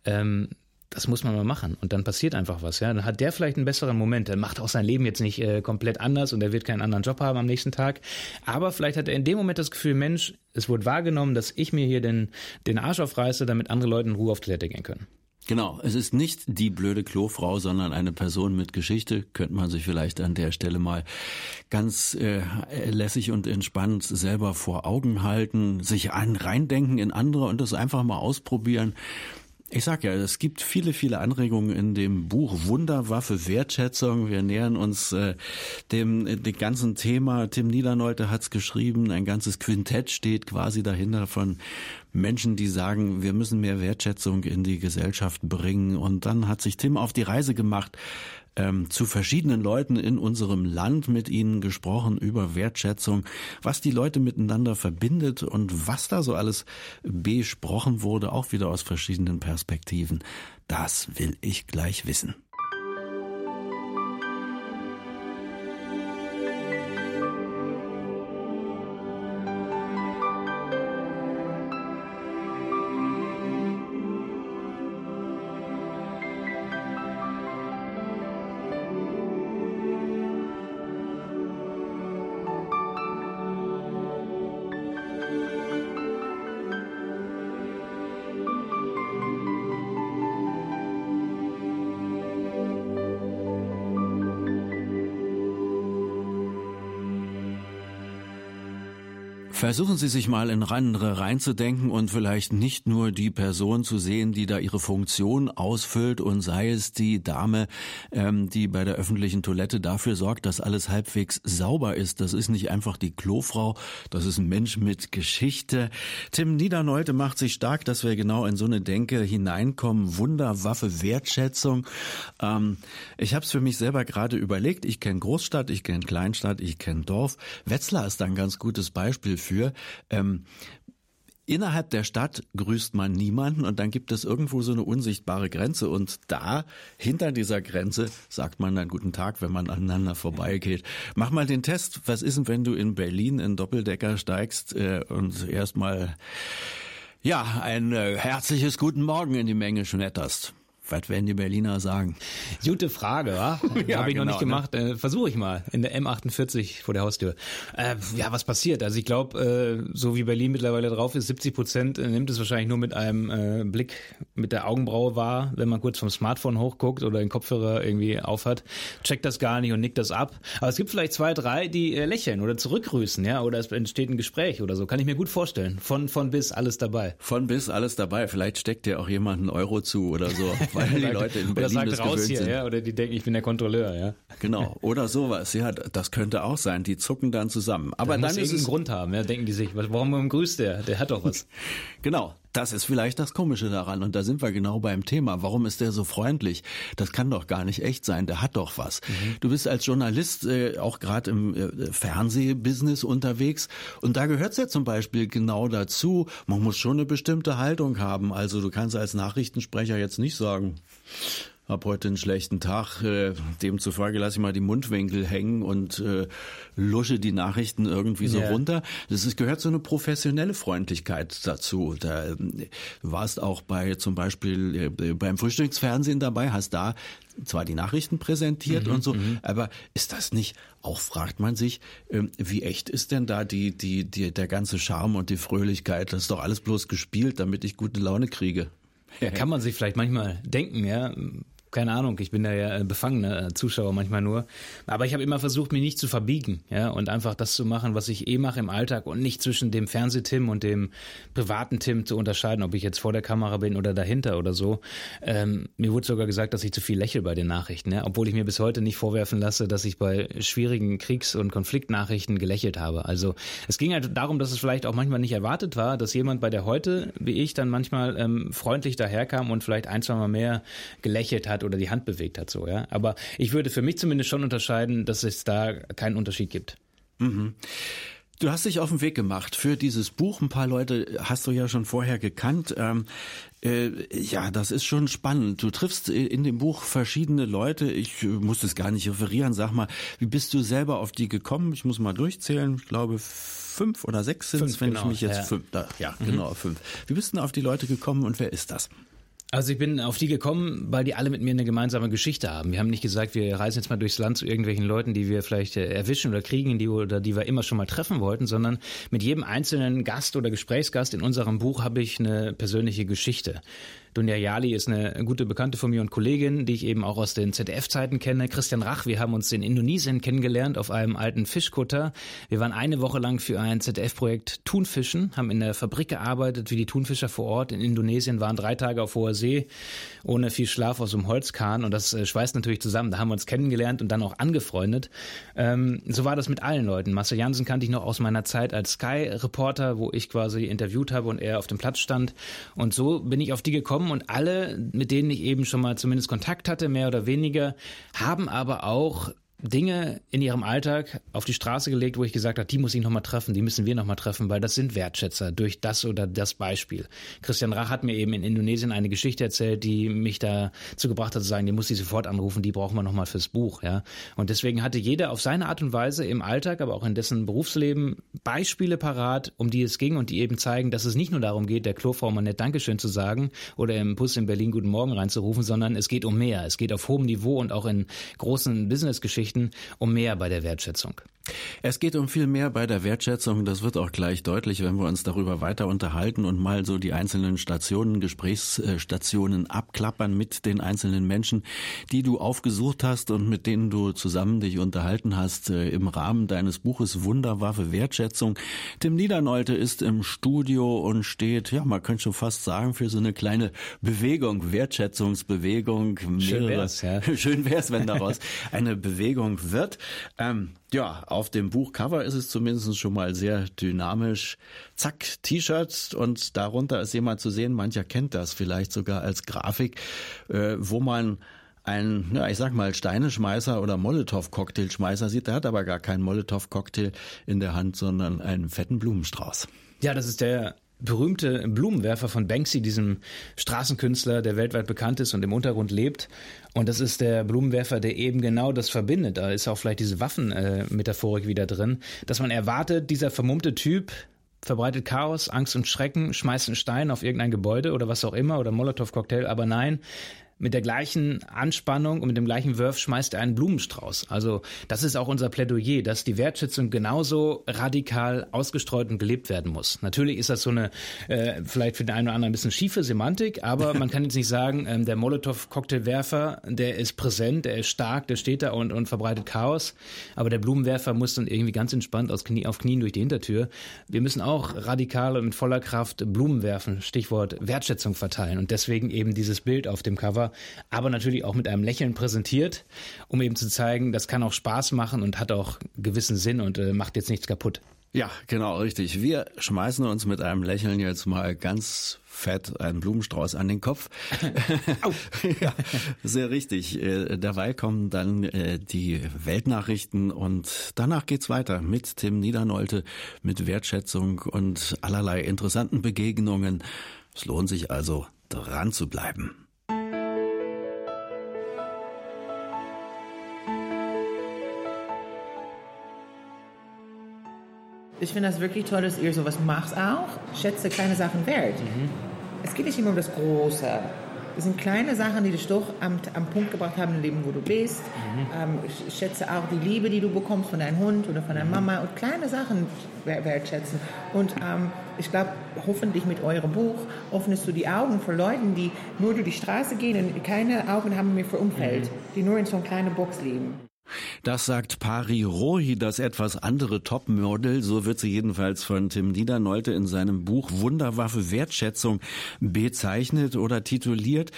B: Ähm, das muss man mal machen. Und dann passiert einfach was, ja. Dann hat der vielleicht einen besseren Moment. Er macht auch sein Leben jetzt nicht äh, komplett anders und er wird keinen anderen Job haben am nächsten Tag. Aber vielleicht hat er in dem Moment das Gefühl, Mensch, es wurde wahrgenommen, dass ich mir hier den, den Arsch aufreiße, damit andere Leute in Ruhe auf Toilette gehen können.
A: Genau, es ist nicht die blöde Klofrau, sondern eine Person mit Geschichte, könnte man sich vielleicht an der Stelle mal ganz äh, lässig und entspannt selber vor Augen halten, sich an reindenken in andere und das einfach mal ausprobieren Ich sag ja, es gibt viele, viele Anregungen in dem Buch Wunderwaffe Wertschätzung. Wir nähern uns äh, dem, dem ganzen Thema. Tim Niederneute hat's geschrieben. Ein ganzes Quintett steht quasi dahinter von Menschen, die sagen, wir müssen mehr Wertschätzung in die Gesellschaft bringen. Und dann hat sich Tim auf die Reise gemacht, ähm, zu verschiedenen Leuten in unserem Land mit ihnen gesprochen über Wertschätzung, was die Leute miteinander verbindet und was da so alles besprochen wurde, auch wieder aus verschiedenen Perspektiven. Das will ich gleich wissen. Versuchen Sie sich mal in andere reinzudenken und vielleicht nicht nur die Person zu sehen, die da ihre Funktion ausfüllt und sei es die Dame, ähm, die bei der öffentlichen Toilette dafür sorgt, dass alles halbwegs sauber ist. Das ist nicht einfach die Klofrau, das ist ein Mensch mit Geschichte. Tim Niederneute macht sich stark, dass wir genau in so eine Denke hineinkommen. Wunderwaffe, Wertschätzung. Ähm, ich habe es für mich selber gerade überlegt. Ich kenne Großstadt, ich kenne Kleinstadt, ich kenne Dorf. Wetzlar ist ein ganz gutes Beispiel für. Ähm, Innerhalb der Stadt grüßt man niemanden und dann gibt es irgendwo so eine unsichtbare Grenze und da, hinter dieser Grenze, sagt man dann guten Tag, wenn man aneinander vorbeigeht. Mach mal den Test. Was ist denn, wenn du in Berlin in Doppeldecker steigst äh, und erstmal, ja, ein äh, herzliches Guten Morgen in die Menge schnetterst? Was werden die Berliner sagen?
B: Gute Frage, wa? (laughs) ja, Habe ich genau, noch nicht genau, gemacht. Ne? Äh, Versuche ich mal in der M48 vor der Haustür. Äh, ja, was passiert? Also ich glaube, äh, so wie Berlin mittlerweile drauf ist, 70 Prozent äh, nimmt es wahrscheinlich nur mit einem äh, Blick mit der Augenbraue wahr, wenn man kurz vom Smartphone hochguckt oder den Kopfhörer irgendwie aufhat. Checkt das gar nicht und nickt das ab. Aber es gibt vielleicht zwei, drei, die äh, lächeln oder zurückgrüßen, ja, oder es entsteht ein Gespräch oder so. Kann ich mir gut vorstellen. Von, von bis alles dabei.
A: Von bis alles dabei. Vielleicht steckt dir auch jemand einen Euro zu oder so. (laughs) weil die Leute in Berlin
B: oder sagt raus hier, sind. Ja, oder die denken, ich bin der Kontrolleur, ja.
A: Genau, (laughs) oder sowas, ja, das könnte auch sein. Die zucken dann zusammen. Aber dann,
B: dann ist es Grund haben, ja, denken die sich, warum grüßt der? Der hat doch was. (laughs)
A: genau, das ist vielleicht das Komische daran und da sind wir genau beim Thema. Warum ist der so freundlich? Das kann doch gar nicht echt sein. Der hat doch was. Mhm. Du bist als Journalist äh, auch gerade im äh, Fernsehbusiness unterwegs und da gehört es ja zum Beispiel genau dazu. Man muss schon eine bestimmte Haltung haben. Also du kannst als Nachrichtensprecher jetzt nicht sagen, hab heute einen schlechten Tag, äh, demzufolge lasse ich mal die Mundwinkel hängen und äh, lusche die Nachrichten irgendwie so yeah. runter. Das ist, gehört so eine professionelle Freundlichkeit dazu. Da, äh, du warst auch bei zum Beispiel äh, beim Frühstücksfernsehen dabei, hast da zwar die Nachrichten präsentiert mhm, und so, mhm. aber ist das nicht, auch fragt man sich, ähm, wie echt ist denn da die, die, die, der ganze Charme und die Fröhlichkeit? Das ist doch alles bloß gespielt, damit ich gute Laune kriege.
B: Kann man sich vielleicht manchmal denken, ja keine Ahnung, ich bin da ja befangener äh, Zuschauer manchmal nur. Aber ich habe immer versucht, mich nicht zu verbiegen, ja, und einfach das zu machen, was ich eh mache im Alltag und nicht zwischen dem Fernsehtim und dem privaten Tim zu unterscheiden, ob ich jetzt vor der Kamera bin oder dahinter oder so. Ähm, mir wurde sogar gesagt, dass ich zu viel lächle bei den Nachrichten, ja, obwohl ich mir bis heute nicht vorwerfen lasse, dass ich bei schwierigen Kriegs- und Konfliktnachrichten gelächelt habe. Also es ging halt darum, dass es vielleicht auch manchmal nicht erwartet war, dass jemand bei der heute, wie ich, dann manchmal ähm, freundlich daherkam und vielleicht ein, zwei Mal mehr gelächelt hat hat oder die Hand bewegt hat, so, ja. Aber ich würde für mich zumindest schon unterscheiden, dass es da keinen Unterschied gibt.
A: Mhm. Du hast dich auf den Weg gemacht für dieses Buch. Ein paar Leute hast du ja schon vorher gekannt. Ähm, äh, ja, das ist schon spannend. Du triffst in dem Buch verschiedene Leute. Ich äh, muss das gar nicht referieren. Sag mal, wie bist du selber auf die gekommen? Ich muss mal durchzählen. Ich glaube, fünf oder sechs sind es, wenn genau, ich mich jetzt ja. fünf. Da, ja, mhm. genau, fünf. Wie bist du auf die Leute gekommen und wer ist das?
B: Also ich bin auf die gekommen, weil die alle mit mir eine gemeinsame Geschichte haben. Wir haben nicht gesagt, wir reisen jetzt mal durchs Land zu irgendwelchen Leuten, die wir vielleicht äh, erwischen oder kriegen, die oder die wir immer schon mal treffen wollten, sondern mit jedem einzelnen Gast oder Gesprächsgast in unserem Buch habe ich eine persönliche Geschichte. Dunja Jali ist eine gute Bekannte von mir und Kollegin, die ich eben auch aus den ZDF-Zeiten kenne. Christian Rach, wir haben uns in Indonesien kennengelernt auf einem alten Fischkutter. Wir waren eine Woche lang für ein ZDF-Projekt Thunfischen, haben in der Fabrik gearbeitet, wie die Thunfischer vor Ort in Indonesien, waren drei Tage auf hoher See, ohne viel Schlaf aus dem Holzkahn und das äh, schweißt natürlich zusammen. Da haben wir uns kennengelernt und dann auch angefreundet. Ähm, so war das mit allen Leuten. Marcel Jansen kannte ich noch aus meiner Zeit als Sky-Reporter, wo ich quasi interviewt habe und er auf dem Platz stand. Und so bin ich auf die gekommen und alle, mit denen ich eben schon mal zumindest Kontakt hatte, mehr oder weniger, haben aber auch Dinge in ihrem Alltag auf die Straße gelegt, wo ich gesagt habe, die muss ich nochmal treffen, die müssen wir nochmal treffen, weil das sind Wertschätzer durch das oder das Beispiel. Christian Rach hat mir eben in Indonesien eine Geschichte erzählt, die mich dazu gebracht hat zu sagen, die muss ich sofort anrufen, die brauchen wir nochmal fürs Buch. Ja? Und deswegen hatte jeder auf seine Art und Weise im Alltag, aber auch in dessen Berufsleben Beispiele parat, um die es ging und die eben zeigen, dass es nicht nur darum geht, der Klofrau mal nett Dankeschön zu sagen oder im Bus in Berlin Guten Morgen reinzurufen, sondern es geht um mehr. Es geht auf hohem Niveau und auch in großen Business-Geschichten Geschichten um mehr bei der Wertschätzung.
A: Es geht um viel mehr bei der Wertschätzung. Das wird auch gleich deutlich, wenn wir uns darüber weiter unterhalten und mal so die einzelnen Stationen, Gesprächsstationen abklappern mit den einzelnen Menschen, die du aufgesucht hast und mit denen du zusammen dich unterhalten hast äh, im Rahmen deines Buches Wunderwaffe Wertschätzung. Tim Niedernolte ist im Studio und steht, ja, man könnte schon fast sagen, für so eine kleine Bewegung, Wertschätzungsbewegung.
B: Schön wär's, ja. (laughs)
A: Schön wär's, wenn daraus (laughs) eine Bewegung wird. Ähm, ja, auf dem Buchcover ist es zumindest schon mal sehr dynamisch. Zack, T-Shirt und darunter ist jemand zu sehen, mancher kennt das vielleicht sogar als Grafik, äh, wo man ein, ja, ich sag mal, Steineschmeißer oder Molotow-Cocktailschmeißer sieht. Der hat aber gar keinen Molotow-Cocktail in der Hand, sondern einen fetten Blumenstrauß.
B: Ja, das ist der berühmte Blumenwerfer von Banksy, diesem Straßenkünstler, der weltweit bekannt ist und im Untergrund lebt. Und das ist der Blumenwerfer, der eben genau das verbindet. Da ist auch vielleicht diese Waffenmetaphorik wieder drin, dass man erwartet, dieser vermummte Typ verbreitet Chaos, Angst und Schrecken, schmeißt einen Stein auf irgendein Gebäude oder was auch immer oder Molotow-Cocktail, aber nein, mit der gleichen Anspannung und mit dem gleichen Wurf schmeißt er einen Blumenstrauß. Also das ist auch unser Plädoyer, dass die Wertschätzung genauso radikal ausgestreut und gelebt werden muss. Natürlich ist das so eine äh, vielleicht für den einen oder anderen ein bisschen schiefe Semantik, aber (laughs) man kann jetzt nicht sagen, ähm, der Molotow-Cocktailwerfer, der ist präsent, der ist stark, der steht da und, und verbreitet Chaos, aber der Blumenwerfer muss dann irgendwie ganz entspannt aus Knie, auf Knien durch die Hintertür. Wir müssen auch radikal und mit voller Kraft Blumen werfen, Stichwort Wertschätzung verteilen und deswegen eben dieses Bild auf dem Cover aber natürlich auch mit einem Lächeln präsentiert, um eben zu zeigen, das kann auch Spaß machen und hat auch gewissen Sinn und äh, macht jetzt nichts kaputt.
A: Ja, genau, richtig. Wir schmeißen uns mit einem Lächeln jetzt mal ganz fett einen Blumenstrauß an den Kopf. (laughs) (laughs) ja, sehr richtig. Äh, derweil kommen dann äh, die Weltnachrichten und danach geht's weiter mit Tim Niedernolte, mit Wertschätzung und allerlei interessanten Begegnungen. Es lohnt sich also, dran zu bleiben.
C: Ich finde das wirklich toll, dass ihr sowas macht auch. Schätze kleine Sachen wert. Mhm. Es geht nicht immer um das Große. Es sind kleine Sachen, die dich doch am, am Punkt gebracht haben im Leben, wo du bist. Mhm. Ähm, ich schätze auch die Liebe, die du bekommst von deinem Hund oder von deiner mhm. Mama und kleine Sachen wertschätzen. Und ähm, ich glaube, hoffentlich mit eurem Buch öffnest du die Augen für Leute, die nur durch die Straße gehen und keine Augen haben mehr für Umfeld, mhm. die nur in so einer kleinen Box leben.
A: Das sagt Pari Rohi, das etwas andere Topmodel, so wird sie jedenfalls von Tim Niedernolte in seinem Buch Wunderwaffe Wertschätzung bezeichnet oder tituliert.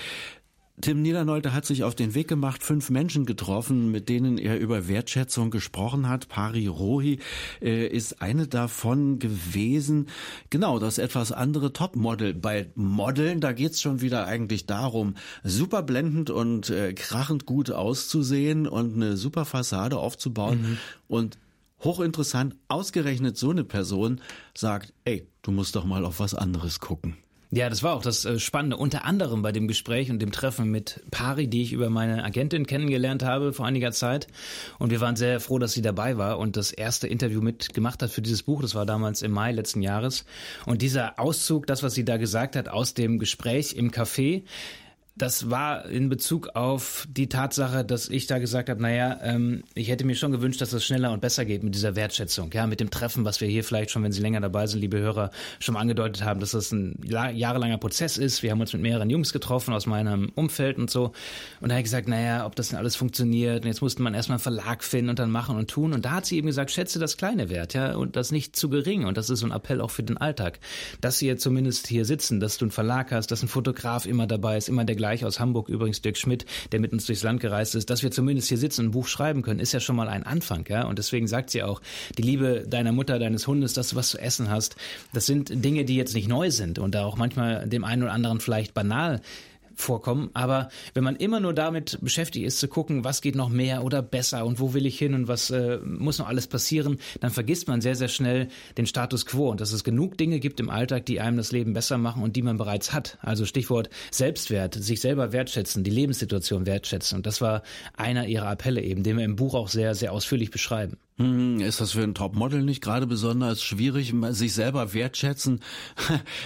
A: Tim Niedernolte hat sich auf den Weg gemacht, fünf Menschen getroffen, mit denen er über Wertschätzung gesprochen hat. Pari Rohi äh, ist eine davon gewesen. Genau, das etwas andere Topmodel. Bei Modeln, da geht's schon wieder eigentlich darum, super blendend und äh, krachend gut auszusehen und eine super Fassade aufzubauen. Mhm. Und hochinteressant, ausgerechnet so eine Person sagt, ey, du musst doch mal auf was anderes gucken.
B: Ja, das war auch das äh, Spannende, unter anderem bei dem Gespräch und dem Treffen mit Pari, die ich über meine Agentin kennengelernt habe vor einiger Zeit. Und wir waren sehr froh, dass sie dabei war und das erste Interview mitgemacht hat für dieses Buch. Das war damals im Mai letzten Jahres. Und dieser Auszug, das, was sie da gesagt hat aus dem Gespräch im Café, das war in Bezug auf die Tatsache, dass ich da gesagt habe, naja, ähm, ich hätte mir schon gewünscht, dass es schneller und besser geht mit dieser Wertschätzung, ja, mit dem Treffen, was wir hier vielleicht schon, wenn Sie länger dabei sind, liebe Hörer, schon mal angedeutet haben, dass das ein jahrelanger Prozess ist. Wir haben uns mit mehreren Jungs getroffen aus meinem Umfeld und so. Und da habe ich gesagt, naja, ob das denn alles funktioniert. Und jetzt musste man erstmal einen Verlag finden und dann machen und tun. Und da hat sie eben gesagt, schätze das kleine Wert, ja, und das nicht zu gering. Und das ist so ein Appell auch für den Alltag. Dass Sie jetzt zumindest hier sitzen, dass du einen Verlag hast, dass ein Fotograf immer dabei ist, immer der gleiche Bereich aus Hamburg, übrigens Dirk Schmidt, der mit uns durchs Land gereist ist, dass wir zumindest hier sitzen und ein Buch schreiben können, ist ja schon mal ein Anfang, ja. Und deswegen sagt sie auch, die Liebe deiner Mutter, deines Hundes, dass du was zu essen hast, das sind Dinge, die jetzt nicht neu sind und da auch manchmal dem einen oder anderen vielleicht banal vorkommen. Aber wenn man immer nur damit beschäftigt ist, zu gucken, was geht noch mehr oder besser und wo will ich hin und was äh, muss noch alles passieren, dann vergisst man sehr, sehr schnell den Status quo und dass es genug Dinge gibt im Alltag, die einem das Leben besser machen und die man bereits hat. Also Stichwort Selbstwert, sich selber wertschätzen, die Lebenssituation wertschätzen. Und das war einer ihrer Appelle eben, den wir im Buch auch sehr, sehr ausführlich beschreiben.
A: Hm, ist das für ein Topmodel nicht gerade besonders schwierig, sich selber wertschätzen? (laughs)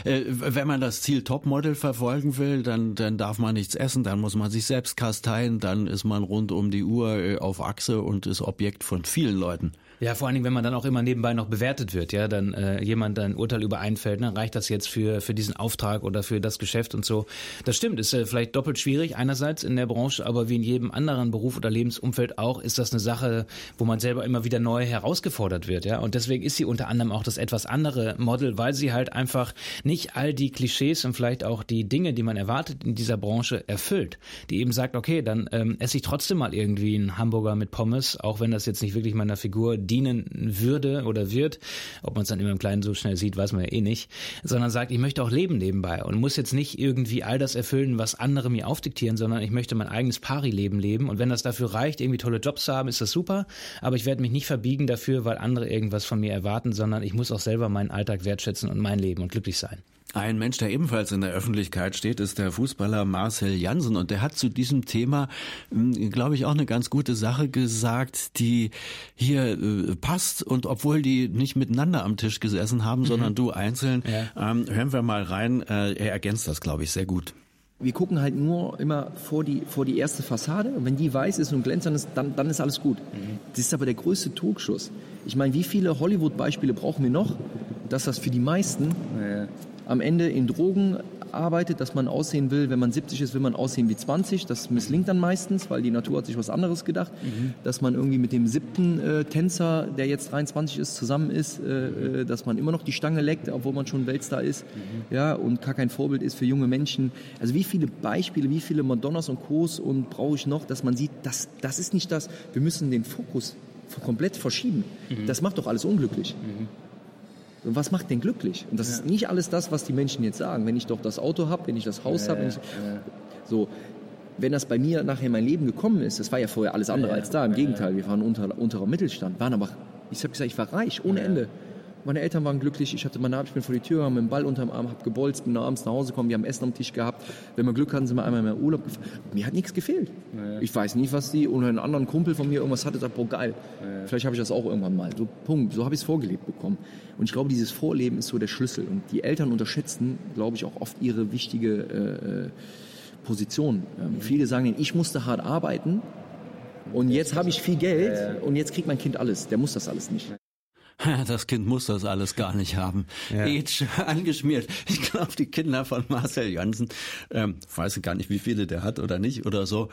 A: Äh, wenn man das Ziel Topmodel verfolgen will, dann, dann darf man nichts essen, dann muss man sich selbst kasteien, dann ist man rund um die Uhr äh, auf Achse und ist Objekt von vielen Leuten.
B: Ja, vor allen Dingen, wenn man dann auch immer nebenbei noch bewertet wird, ja, dann äh, jemand ein Urteil über einfällt, ne, reicht das jetzt für für diesen Auftrag oder für das Geschäft und so. Das stimmt, ist äh, vielleicht doppelt schwierig einerseits in der Branche, aber wie in jedem anderen Beruf oder Lebensumfeld auch, ist das eine Sache, wo man selber immer wieder neu herausgefordert wird, ja. Und deswegen ist sie unter anderem auch das etwas andere Model, weil sie halt einfach nicht all die Klischees und vielleicht auch die Dinge, die man erwartet in dieser Branche erfüllt. Die eben sagt, okay, dann ähm, esse ich trotzdem mal irgendwie einen Hamburger mit Pommes, auch wenn das jetzt nicht wirklich meiner Figur dienen würde oder wird, ob man es dann immer im Kleinen so schnell sieht, weiß man ja eh nicht, sondern sagt, ich möchte auch leben nebenbei und muss jetzt nicht irgendwie all das erfüllen, was andere mir aufdiktieren, sondern ich möchte mein eigenes Pari-Leben leben. Und wenn das dafür reicht, irgendwie tolle Jobs zu haben, ist das super, aber ich werde mich nicht verbiegen dafür, weil andere irgendwas von mir erwarten, sondern ich muss auch selber meinen Alltag wertschätzen und mein Leben und glücklich sein.
A: Ein Mensch, der ebenfalls in der Öffentlichkeit steht, ist der Fußballer Marcel Jansen und der hat zu diesem Thema, hm, glaube ich, auch eine ganz gute Sache gesagt, die hier äh, passt und obwohl die nicht miteinander am Tisch gesessen haben, mhm. sondern du einzeln, ja. ähm, hören wir mal rein. Äh, er ergänzt das, glaube ich, sehr gut.
D: Wir gucken halt nur immer vor die, vor die erste Fassade und wenn die weiß ist und glänzend ist, dann, dann ist alles gut. Mhm. Das ist aber der größte Togschuss. Ich meine, wie viele Hollywood-Beispiele brauchen wir noch, dass das für die meisten ja am Ende in Drogen arbeitet, dass man aussehen will, wenn man 70 ist, will man aussehen wie 20. Das misslingt dann meistens, weil die Natur hat sich was anderes gedacht. Mhm. Dass man irgendwie mit dem siebten äh, Tänzer, der jetzt 23 ist, zusammen ist, äh, äh, dass man immer noch die Stange leckt, obwohl man schon Weltstar ist mhm. ja, und gar kein Vorbild ist für junge Menschen. Also wie viele Beispiele, wie viele Madonnas und Co's und brauche ich noch, dass man sieht, das, das ist nicht das. Wir müssen den Fokus komplett verschieben. Mhm. Das macht doch alles unglücklich. Mhm. Was macht denn glücklich? Und das ja. ist nicht alles das, was die Menschen jetzt sagen. Wenn ich doch das Auto habe, wenn ich das Haus ja, habe, ja. so. Wenn das bei mir nachher in mein Leben gekommen ist, das war ja vorher alles andere als da. Im Gegenteil, wir waren unter, unterer Mittelstand, waren aber, ich habe gesagt, ich war reich, ohne Ende. Meine Eltern waren glücklich, ich hatte meine ich bin vor die Tür gegangen mit dem Ball unterm Arm, habe gebolzt, bin abends nach Hause gekommen, wir haben Essen am Tisch gehabt. Wenn wir Glück hatten, sind wir einmal mehr Urlaub gefahren. Mir hat nichts gefehlt. Ja. Ich weiß nicht, was die oder ein anderer Kumpel von mir irgendwas hatte, sagt, boah geil. Ja. Vielleicht habe ich das auch irgendwann mal. So Punkt, so habe ich es vorgelebt bekommen. Und ich glaube, dieses Vorleben ist so der Schlüssel. Und die Eltern unterschätzen, glaube ich, auch oft ihre wichtige äh, äh Position. Ähm, mhm. Viele sagen, ich musste hart arbeiten, und jetzt habe ich viel Geld und jetzt kriegt mein Kind alles. Der muss das alles nicht. (laughs)
A: Das Kind muss das alles gar nicht haben. Ja. Age (laughs) angeschmiert. Ich glaube, die Kinder von Marcel Janssen, ähm, weiß gar nicht, wie viele der hat oder nicht oder so.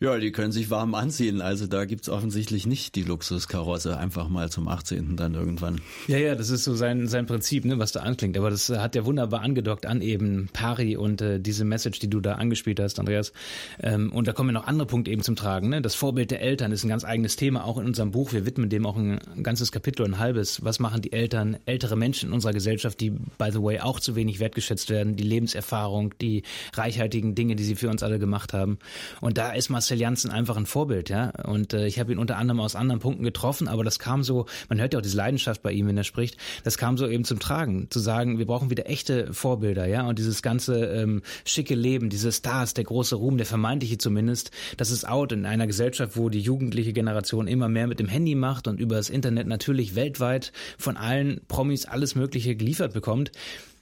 A: Ja, die können sich warm anziehen. Also da gibt's offensichtlich nicht die Luxuskarosse einfach mal zum 18. dann irgendwann.
B: Ja, ja, das ist so sein, sein Prinzip, ne, was da anklingt. Aber das hat ja wunderbar angedockt an eben Pari und äh, diese Message, die du da angespielt hast, Andreas. Ähm, und da kommen ja noch andere Punkte eben zum Tragen. Ne? Das Vorbild der Eltern ist ein ganz eigenes Thema, auch in unserem Buch. Wir widmen dem auch ein ganzes Kapitel, ein halbes. Was machen die Eltern, ältere Menschen in unserer Gesellschaft, die, by the way, auch zu wenig wertgeschätzt werden, die Lebenserfahrung, die reichhaltigen Dinge, die sie für uns alle gemacht haben. Und da ist Marcel Janssen einfach ein Vorbild, ja. Und äh, ich habe ihn unter anderem aus anderen Punkten getroffen, aber das kam so, man hört ja auch diese Leidenschaft bei ihm, wenn er spricht, das kam so eben zum Tragen, zu sagen, wir brauchen wieder echte Vorbilder, ja. Und dieses ganze ähm, schicke Leben, diese Stars, der große Ruhm, der vermeintliche zumindest, das ist out in einer Gesellschaft, wo die jugendliche Generation immer mehr mit dem Handy macht und über das Internet natürlich weltweit von allen Promis alles Mögliche geliefert bekommt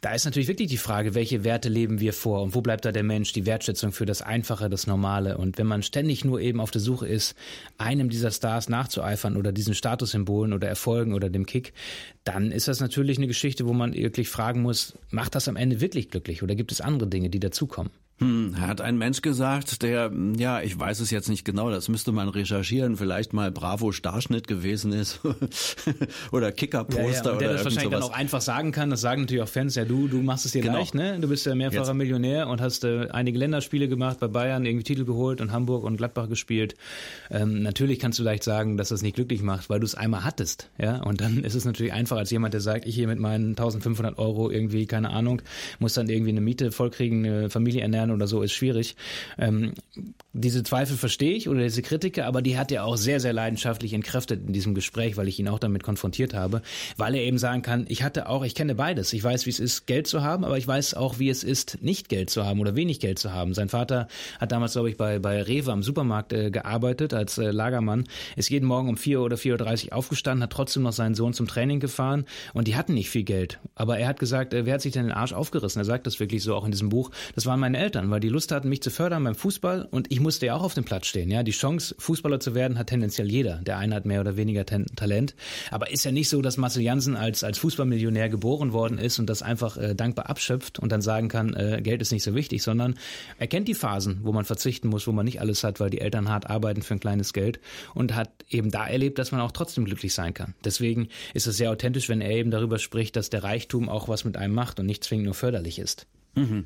B: Da ist natürlich wirklich die Frage, welche Werte leben wir vor und wo bleibt da der Mensch, die Wertschätzung für das Einfache, das Normale. Und wenn man ständig nur eben auf der Suche ist, einem dieser Stars nachzueifern oder diesen Statussymbolen oder Erfolgen oder dem Kick, dann ist das natürlich eine Geschichte, wo man wirklich fragen muss, macht das am Ende wirklich glücklich oder gibt es andere Dinge, die dazukommen?
A: Hm, hat ein Mensch gesagt, der, ja, ich weiß es jetzt nicht genau, das müsste man recherchieren, vielleicht mal Bravo Starschnitt gewesen ist (laughs) oder Kickerposter ja, ja.
B: Und
A: der
B: das wahrscheinlich
A: sowas.
B: dann auch einfach sagen kann, das sagen natürlich auch Fans, ja, du, du machst es dir genau. leicht, ne? Du bist ja mehrfacher jetzt. Millionär und hast äh, einige Länderspiele gemacht, bei Bayern irgendwie Titel geholt und Hamburg und Gladbach gespielt. Ähm, natürlich kannst du leicht sagen, dass das nicht glücklich macht, weil du es einmal hattest, ja? Und dann ist es natürlich einfach als jemand, der sagt, ich hier mit meinen 1500 Euro irgendwie, keine Ahnung, muss dann irgendwie eine Miete vollkriegen, eine Familie ernähren oder so, ist schwierig. Ähm, diese Zweifel verstehe ich oder diese Kritiker, aber die hat er auch sehr, sehr leidenschaftlich entkräftet in diesem Gespräch, weil ich ihn auch damit konfrontiert habe, weil er eben sagen kann, ich hatte auch, ich kenne beides. Ich weiß, wie es ist, Geld zu haben, aber ich weiß auch, wie es ist, nicht Geld zu haben oder wenig Geld zu haben. Sein Vater hat damals, glaube ich, bei, bei Rewe am Supermarkt äh, gearbeitet als äh, Lagermann, ist jeden Morgen um 4 oder 4.30 Uhr aufgestanden, hat trotzdem noch seinen Sohn zum Training gefahren und die hatten nicht viel Geld. Aber er hat gesagt, äh, wer hat sich denn den Arsch aufgerissen? Er sagt das wirklich so auch in diesem Buch. Das waren meine Eltern, weil die Lust hatten, mich zu fördern beim Fußball und ich musste ja auch auf dem Platz stehen. Ja, die Chance, Fußballer zu werden, hat tendenziell jeder. Der eine hat mehr oder weniger Talent. Aber ist ja nicht so, dass Marcel Janssen als, als Fußballmillionär geboren worden ist und das einfach äh, dankbar abschöpft und dann sagen kann, äh, Geld ist nicht so wichtig, sondern er kennt die Phasen, wo man verzichten muss, wo man nicht alles hat, weil die Eltern hart arbeiten für ein kleines Geld und hat eben da erlebt, dass man auch trotzdem glücklich sein kann. Deswegen ist es sehr authentisch, wenn er eben darüber spricht, dass der Reichtum auch was mit einem macht und nicht zwingend nur förderlich ist. Mhm.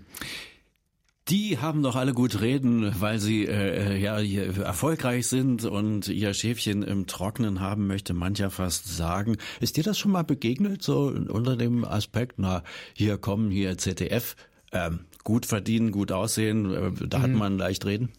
A: Die haben doch alle gut reden, weil sie äh, äh ja erfolgreich sind und ihr Schäfchen im Trocknen haben, möchte mancher fast sagen. Ist dir das schon mal begegnet, so unter dem Aspekt, na, hier kommen, hier ZDF, ähm, gut verdienen, gut aussehen, äh, da mhm. hat man leicht reden?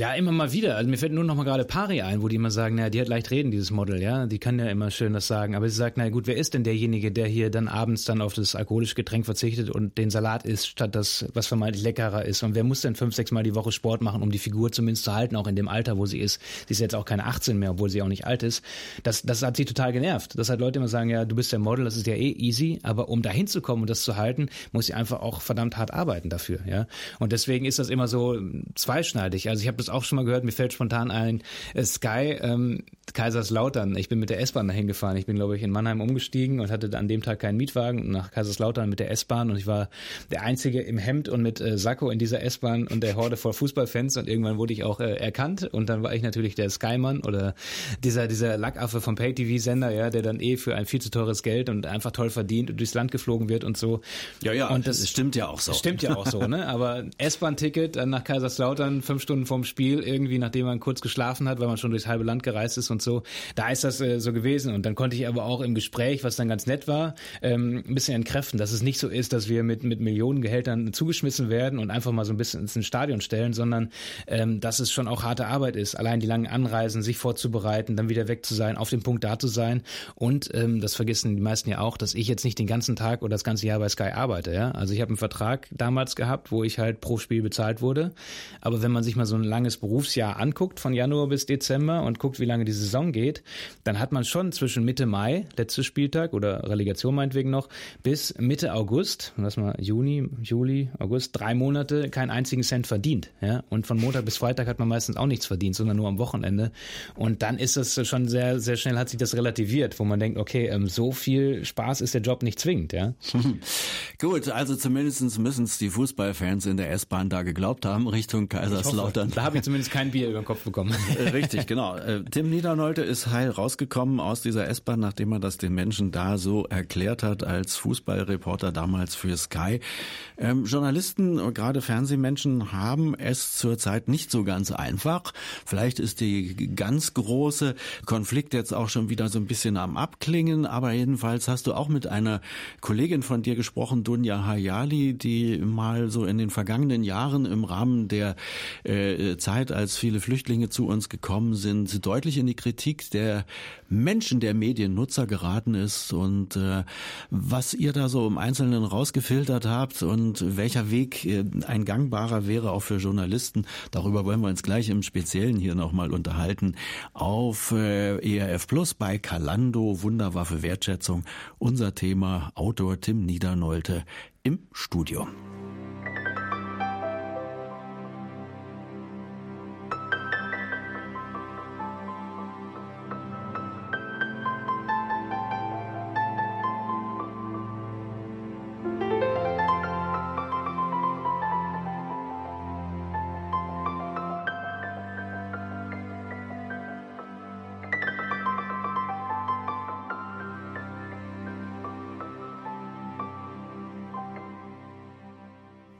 B: Ja, immer mal wieder. Also mir fällt nur noch mal gerade Pari ein, wo die immer sagen, naja, die hat leicht reden, dieses Model, ja. Die kann ja immer schön das sagen. Aber sie sagt, naja gut, wer ist denn derjenige, der hier dann abends dann auf das alkoholische Getränk verzichtet und den Salat isst, statt das, was vermeintlich leckerer ist? Und wer muss denn fünf, sechs Mal die Woche Sport machen, um die Figur zumindest zu halten, auch in dem Alter, wo sie ist? Sie ist jetzt auch keine 18 mehr, obwohl sie auch nicht alt ist. Das, das hat sie total genervt. Das hat Leute immer sagen, ja, du bist der Model, das ist ja eh easy. Aber um da hinzukommen und das zu halten, muss sie einfach auch verdammt hart arbeiten dafür, ja. Und deswegen ist das immer so zweischneidig. Also ich habe das auch schon mal gehört, mir fällt spontan ein, äh, Sky, ähm, Kaiserslautern. Ich bin mit der S-Bahn dahin gefahren. Ich bin, glaube ich, in Mannheim umgestiegen und hatte an dem Tag keinen Mietwagen nach Kaiserslautern mit der S-Bahn und ich war der Einzige im Hemd und mit äh, Sakko in dieser S-Bahn und der Horde voll Fußballfans und irgendwann wurde ich auch äh, erkannt und dann war ich natürlich der Skymann oder dieser, dieser Lackaffe vom Pay-TV-Sender, ja, der dann eh für ein viel zu teures Geld und einfach toll verdient und durchs Land geflogen wird und so.
A: Ja, ja, und das, das stimmt ja auch so.
B: Stimmt ja auch so, ne? Aber S-Bahn-Ticket dann nach Kaiserslautern, fünf Stunden vorm Spiel, irgendwie nachdem man kurz geschlafen hat, weil man schon durchs halbe Land gereist ist und so. Da ist das äh, so gewesen. Und dann konnte ich aber auch im Gespräch, was dann ganz nett war, ähm, ein bisschen entkräften, dass es nicht so ist, dass wir mit, mit Millionen Gehältern zugeschmissen werden und einfach mal so ein bisschen ins Stadion stellen, sondern ähm, dass es schon auch harte Arbeit ist. Allein die langen Anreisen, sich vorzubereiten, dann wieder weg zu sein, auf dem Punkt da zu sein. Und ähm, das vergessen die meisten ja auch, dass ich jetzt nicht den ganzen Tag oder das ganze Jahr bei Sky arbeite. Ja? Also ich habe einen Vertrag damals gehabt, wo ich halt pro Spiel bezahlt wurde. Aber wenn man sich mal so ein langes Berufsjahr anguckt, von Januar bis Dezember und guckt, wie lange die Saison geht, dann hat man schon zwischen Mitte Mai, letzter Spieltag oder Relegation meinetwegen noch, bis Mitte August, lass mal Juni, Juli, August, drei Monate keinen einzigen Cent verdient. Ja? Und von Montag bis Freitag hat man meistens auch nichts verdient, sondern nur am Wochenende. Und dann ist das schon sehr, sehr schnell hat sich das relativiert, wo man denkt, okay, ähm, so viel Spaß ist der Job nicht zwingend. Ja? (laughs)
A: Gut, also zumindest müssen es die Fußballfans in der S-Bahn da geglaubt haben, Richtung Kaiserslautern.
B: Da habe ich zumindest kein Bier über den Kopf bekommen.
A: Äh, richtig, genau. Äh, Tim Niedernolte ist heil rausgekommen aus dieser S-Bahn, nachdem er das den Menschen da so erklärt hat als Fußballreporter damals für Sky. Ähm, Journalisten, gerade Fernsehmenschen, haben es zurzeit nicht so ganz einfach. Vielleicht ist die ganz große Konflikt jetzt auch schon wieder so ein bisschen am Abklingen, aber jedenfalls hast du auch mit einer Kollegin von dir gesprochen, Dunja Hayali, die mal so in den vergangenen Jahren im Rahmen der äh, Zeit, als viele Flüchtlinge zu uns gekommen sind, deutlich in die Kritik der Menschen, der Mediennutzer geraten ist und äh, was ihr da so im Einzelnen rausgefiltert habt und welcher Weg äh, ein gangbarer wäre auch für Journalisten, darüber wollen wir uns gleich im Speziellen hier nochmal unterhalten, auf äh, ERF Plus bei Kalando, Wunderwaffe Wertschätzung, unser Thema Autor Tim Niedernolte im Studio.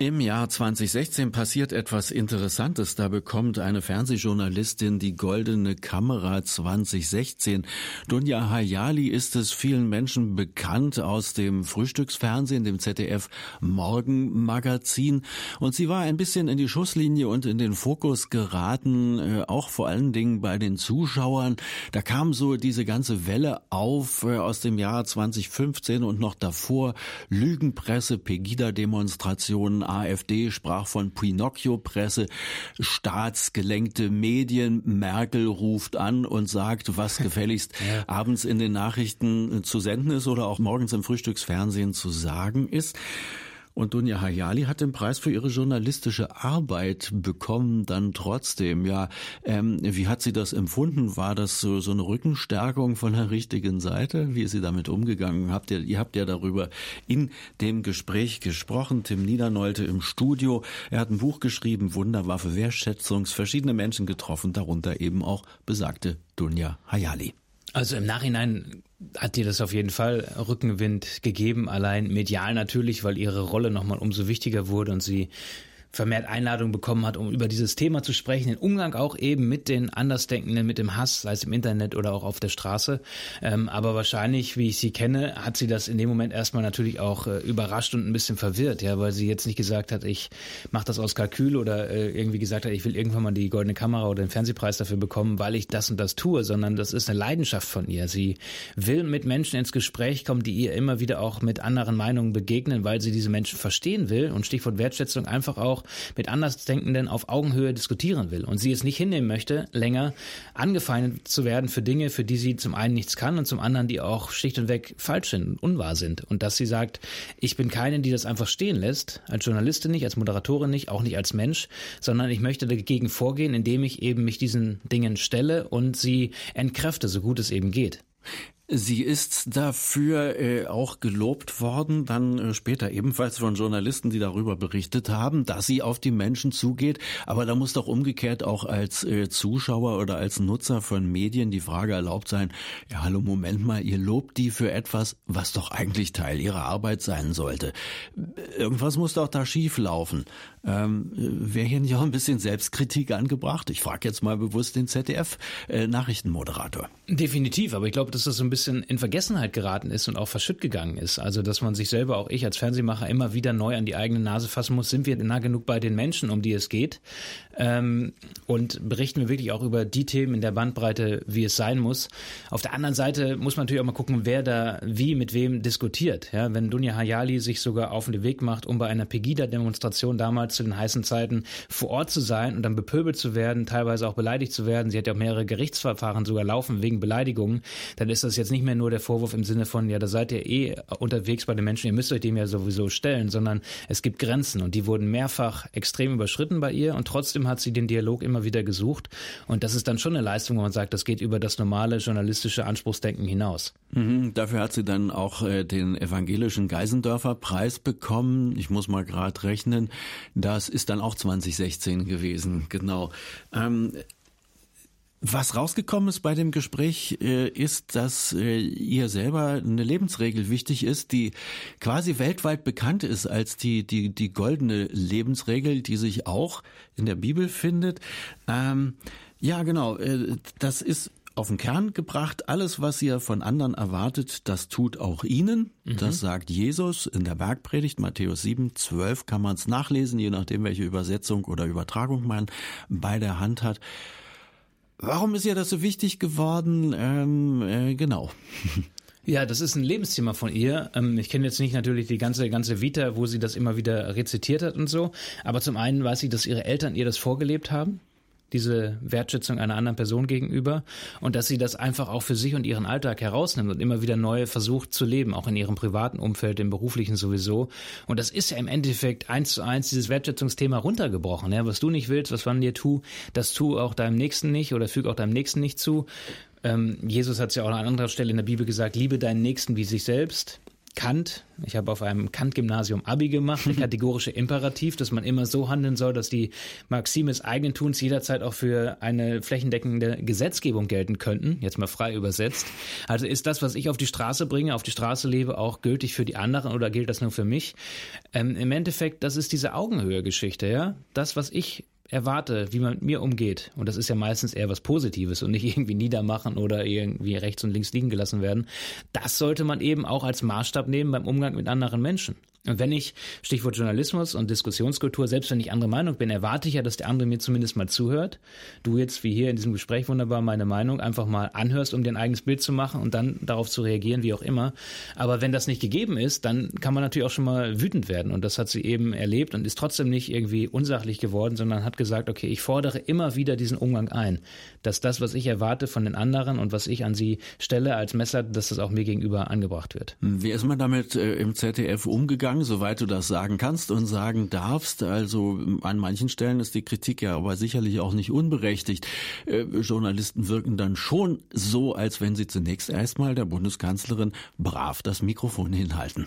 A: Im Jahr 2016 passiert etwas Interessantes. Da bekommt eine Fernsehjournalistin die Goldene Kamera 2016. Dunja Hayali ist es vielen Menschen bekannt aus dem Frühstücksfernsehen, dem ZDF Morgenmagazin. Und sie war ein bisschen in die Schusslinie und in den Fokus geraten, äh, auch vor allen Dingen bei den Zuschauern. Da kam so diese ganze Welle auf äh, aus dem Jahr 2015 und noch davor. Lügenpresse, Pegida-Demonstrationen, AfD sprach von Pinocchio-Presse, staatsgelenkte Medien. Merkel ruft an und sagt, was (laughs) gefälligst ja. abends in den Nachrichten zu senden ist oder auch morgens im Frühstücksfernsehen zu sagen ist. Und Dunja Hayali hat den Preis für ihre journalistische Arbeit bekommen, dann trotzdem. Ja, ähm, wie hat sie das empfunden? War das so, so eine Rückenstärkung von der richtigen Seite? Wie ist sie damit umgegangen? Habt ihr, ihr habt ja darüber in dem Gespräch gesprochen. Tim Niedernolte im Studio. Er hat ein Buch geschrieben, Wunderwaffe Wertschätzungs, verschiedene Menschen getroffen, darunter eben auch besagte Dunja Hayali.
B: Also im Nachhinein hat dir das auf jeden Fall Rückenwind gegeben, allein medial natürlich, weil ihre Rolle nochmal umso wichtiger wurde und sie vermehrt Einladungen bekommen hat, um über dieses Thema zu sprechen, den Umgang auch eben mit den Andersdenkenden, mit dem Hass, sei es im Internet oder auch auf der Straße. Ähm, aber wahrscheinlich, wie ich sie kenne, hat sie das in dem Moment erstmal natürlich auch äh, überrascht und ein bisschen verwirrt, ja, weil sie jetzt nicht gesagt hat, ich mache das aus Kalkül oder äh, irgendwie gesagt hat, ich will irgendwann mal die goldene Kamera oder den Fernsehpreis dafür bekommen, weil ich das und das tue, sondern das ist eine Leidenschaft von ihr. Sie will mit Menschen ins Gespräch kommen, die ihr immer wieder auch mit anderen Meinungen begegnen, weil sie diese Menschen verstehen will und Stichwort Wertschätzung einfach auch auch mit Andersdenkenden auf Augenhöhe diskutieren will und sie es nicht hinnehmen möchte, länger angefeindet zu werden für Dinge, für die sie zum einen nichts kann und zum anderen, die auch schlicht und weg falsch sind und unwahr sind. Und dass sie sagt, ich bin keine, die das einfach stehen lässt, als Journalistin nicht, als Moderatorin nicht, auch nicht als Mensch, sondern ich möchte dagegen vorgehen, indem ich eben mich diesen Dingen stelle und sie entkräfte, so gut es eben geht.
A: Sie ist dafür äh, auch gelobt worden, dann äh, später ebenfalls von Journalisten, die darüber berichtet haben, dass sie auf die Menschen zugeht. Aber da muss doch umgekehrt auch als äh, Zuschauer oder als Nutzer von Medien die Frage erlaubt sein, ja hallo, Moment mal, ihr lobt die für etwas, was doch eigentlich Teil ihrer Arbeit sein sollte. Irgendwas muss doch da schief laufen. Ähm, Wäre hier nicht auch ein bisschen Selbstkritik angebracht? Ich frage jetzt mal bewusst den ZDF-Nachrichtenmoderator.
B: Äh, Definitiv, aber ich glaube, dass das so ein bisschen in Vergessenheit geraten ist und auch verschütt gegangen ist. Also, dass man sich selber, auch ich als Fernsehmacher, immer wieder neu an die eigene Nase fassen muss. Sind wir nah genug bei den Menschen, um die es geht? Ähm, und berichten wir wirklich auch über die Themen in der Bandbreite, wie es sein muss. Auf der anderen Seite muss man natürlich auch mal gucken, wer da wie mit wem diskutiert. Ja, wenn Dunja Hayali sich sogar auf den Weg macht, um bei einer Pegida-Demonstration damals zu den heißen Zeiten vor Ort zu sein und dann bepöbelt zu werden, teilweise auch beleidigt zu werden. Sie hat ja auch mehrere Gerichtsverfahren sogar laufen wegen Beleidigungen. Dann ist das jetzt nicht mehr nur der Vorwurf im Sinne von, ja, da seid ihr eh unterwegs bei den Menschen, ihr müsst euch dem ja sowieso stellen, sondern es gibt Grenzen und die wurden mehrfach extrem überschritten bei ihr und trotzdem hat sie den Dialog immer wieder gesucht und das ist dann schon eine Leistung, wo man sagt, das geht über das normale journalistische Anspruchsdenken hinaus.
A: Mhm, dafür hat sie dann auch äh, den evangelischen Geisendörfer Preis bekommen. Ich muss mal gerade rechnen. Das ist dann auch 2016 gewesen, genau. Ähm, was rausgekommen ist bei dem Gespräch, äh, ist, dass äh, ihr selber eine Lebensregel wichtig ist, die quasi weltweit bekannt ist als die, die, die goldene Lebensregel, die sich auch in der Bibel findet. Ähm, ja, genau. Äh, das ist auf den Kern gebracht. Alles, was ihr von anderen erwartet, das tut auch ihnen. Mhm. Das sagt Jesus in der Bergpredigt, Matthäus 7, 12 kann man es nachlesen, je nachdem, welche Übersetzung oder Übertragung man bei der Hand hat. Warum ist ihr das so wichtig geworden? Ähm, äh, genau. (laughs)
B: Ja, das ist ein Lebensthema von ihr. Ähm, ich kenne jetzt nicht natürlich die ganze, ganze Vita, wo sie das immer wieder rezitiert hat und so. Aber zum einen weiß ich, dass ihre Eltern ihr das vorgelebt haben diese Wertschätzung einer anderen Person gegenüber und dass sie das einfach auch für sich und ihren Alltag herausnimmt und immer wieder neu versucht zu leben, auch in ihrem privaten Umfeld, im beruflichen sowieso. Und das ist ja im Endeffekt eins zu eins dieses Wertschätzungsthema runtergebrochen. Ja? Was du nicht willst, was man dir tu, das tu auch deinem Nächsten nicht oder füg auch deinem Nächsten nicht zu. Ähm, Jesus hat es ja auch an anderer Stelle in der Bibel gesagt, liebe deinen Nächsten wie sich selbst. Kant, ich habe auf einem Kant-Gymnasium Abi gemacht, der (laughs) kategorische Imperativ, dass man immer so handeln soll, dass die Maxime des Eigentuns jederzeit auch für eine flächendeckende Gesetzgebung gelten könnten, jetzt mal frei übersetzt. Also ist das, was ich auf die Straße bringe, auf die Straße lebe, auch gültig für die anderen oder gilt das nur für mich? Ähm, Im Endeffekt, das ist diese Augenhöhe-Geschichte, ja. Das, was ich erwarte, wie man mit mir umgeht, und das ist ja meistens eher was Positives und nicht (laughs) irgendwie niedermachen oder irgendwie rechts und links liegen gelassen werden, das sollte man eben auch als Maßstab nehmen beim Umgang mit anderen Menschen. Und wenn ich, Stichwort Journalismus und Diskussionskultur, selbst wenn ich andere Meinung bin, erwarte ich ja, dass der andere mir zumindest mal zuhört. Du jetzt, wie hier in diesem Gespräch wunderbar, meine Meinung einfach mal anhörst, um dir ein eigenes Bild zu machen und dann darauf zu reagieren, wie auch immer. Aber wenn das nicht gegeben ist, dann kann man natürlich auch schon mal wütend werden. Und das hat sie eben erlebt und ist trotzdem nicht irgendwie unsachlich geworden, sondern hat gesagt, okay, ich fordere immer wieder diesen Umgang ein, dass das, was ich erwarte von den anderen und was ich an sie stelle als Messer, dass das auch mir gegenüber angebracht wird.
A: Wie ist man damit äh, im ZDF umgegangen? Sagen, soweit du das sagen kannst und sagen darfst. Also an manchen Stellen ist die Kritik ja aber sicherlich auch nicht unberechtigt. Äh, Journalisten wirken dann schon so, als wenn sie zunächst erstmal der Bundeskanzlerin brav das Mikrofon hinhalten.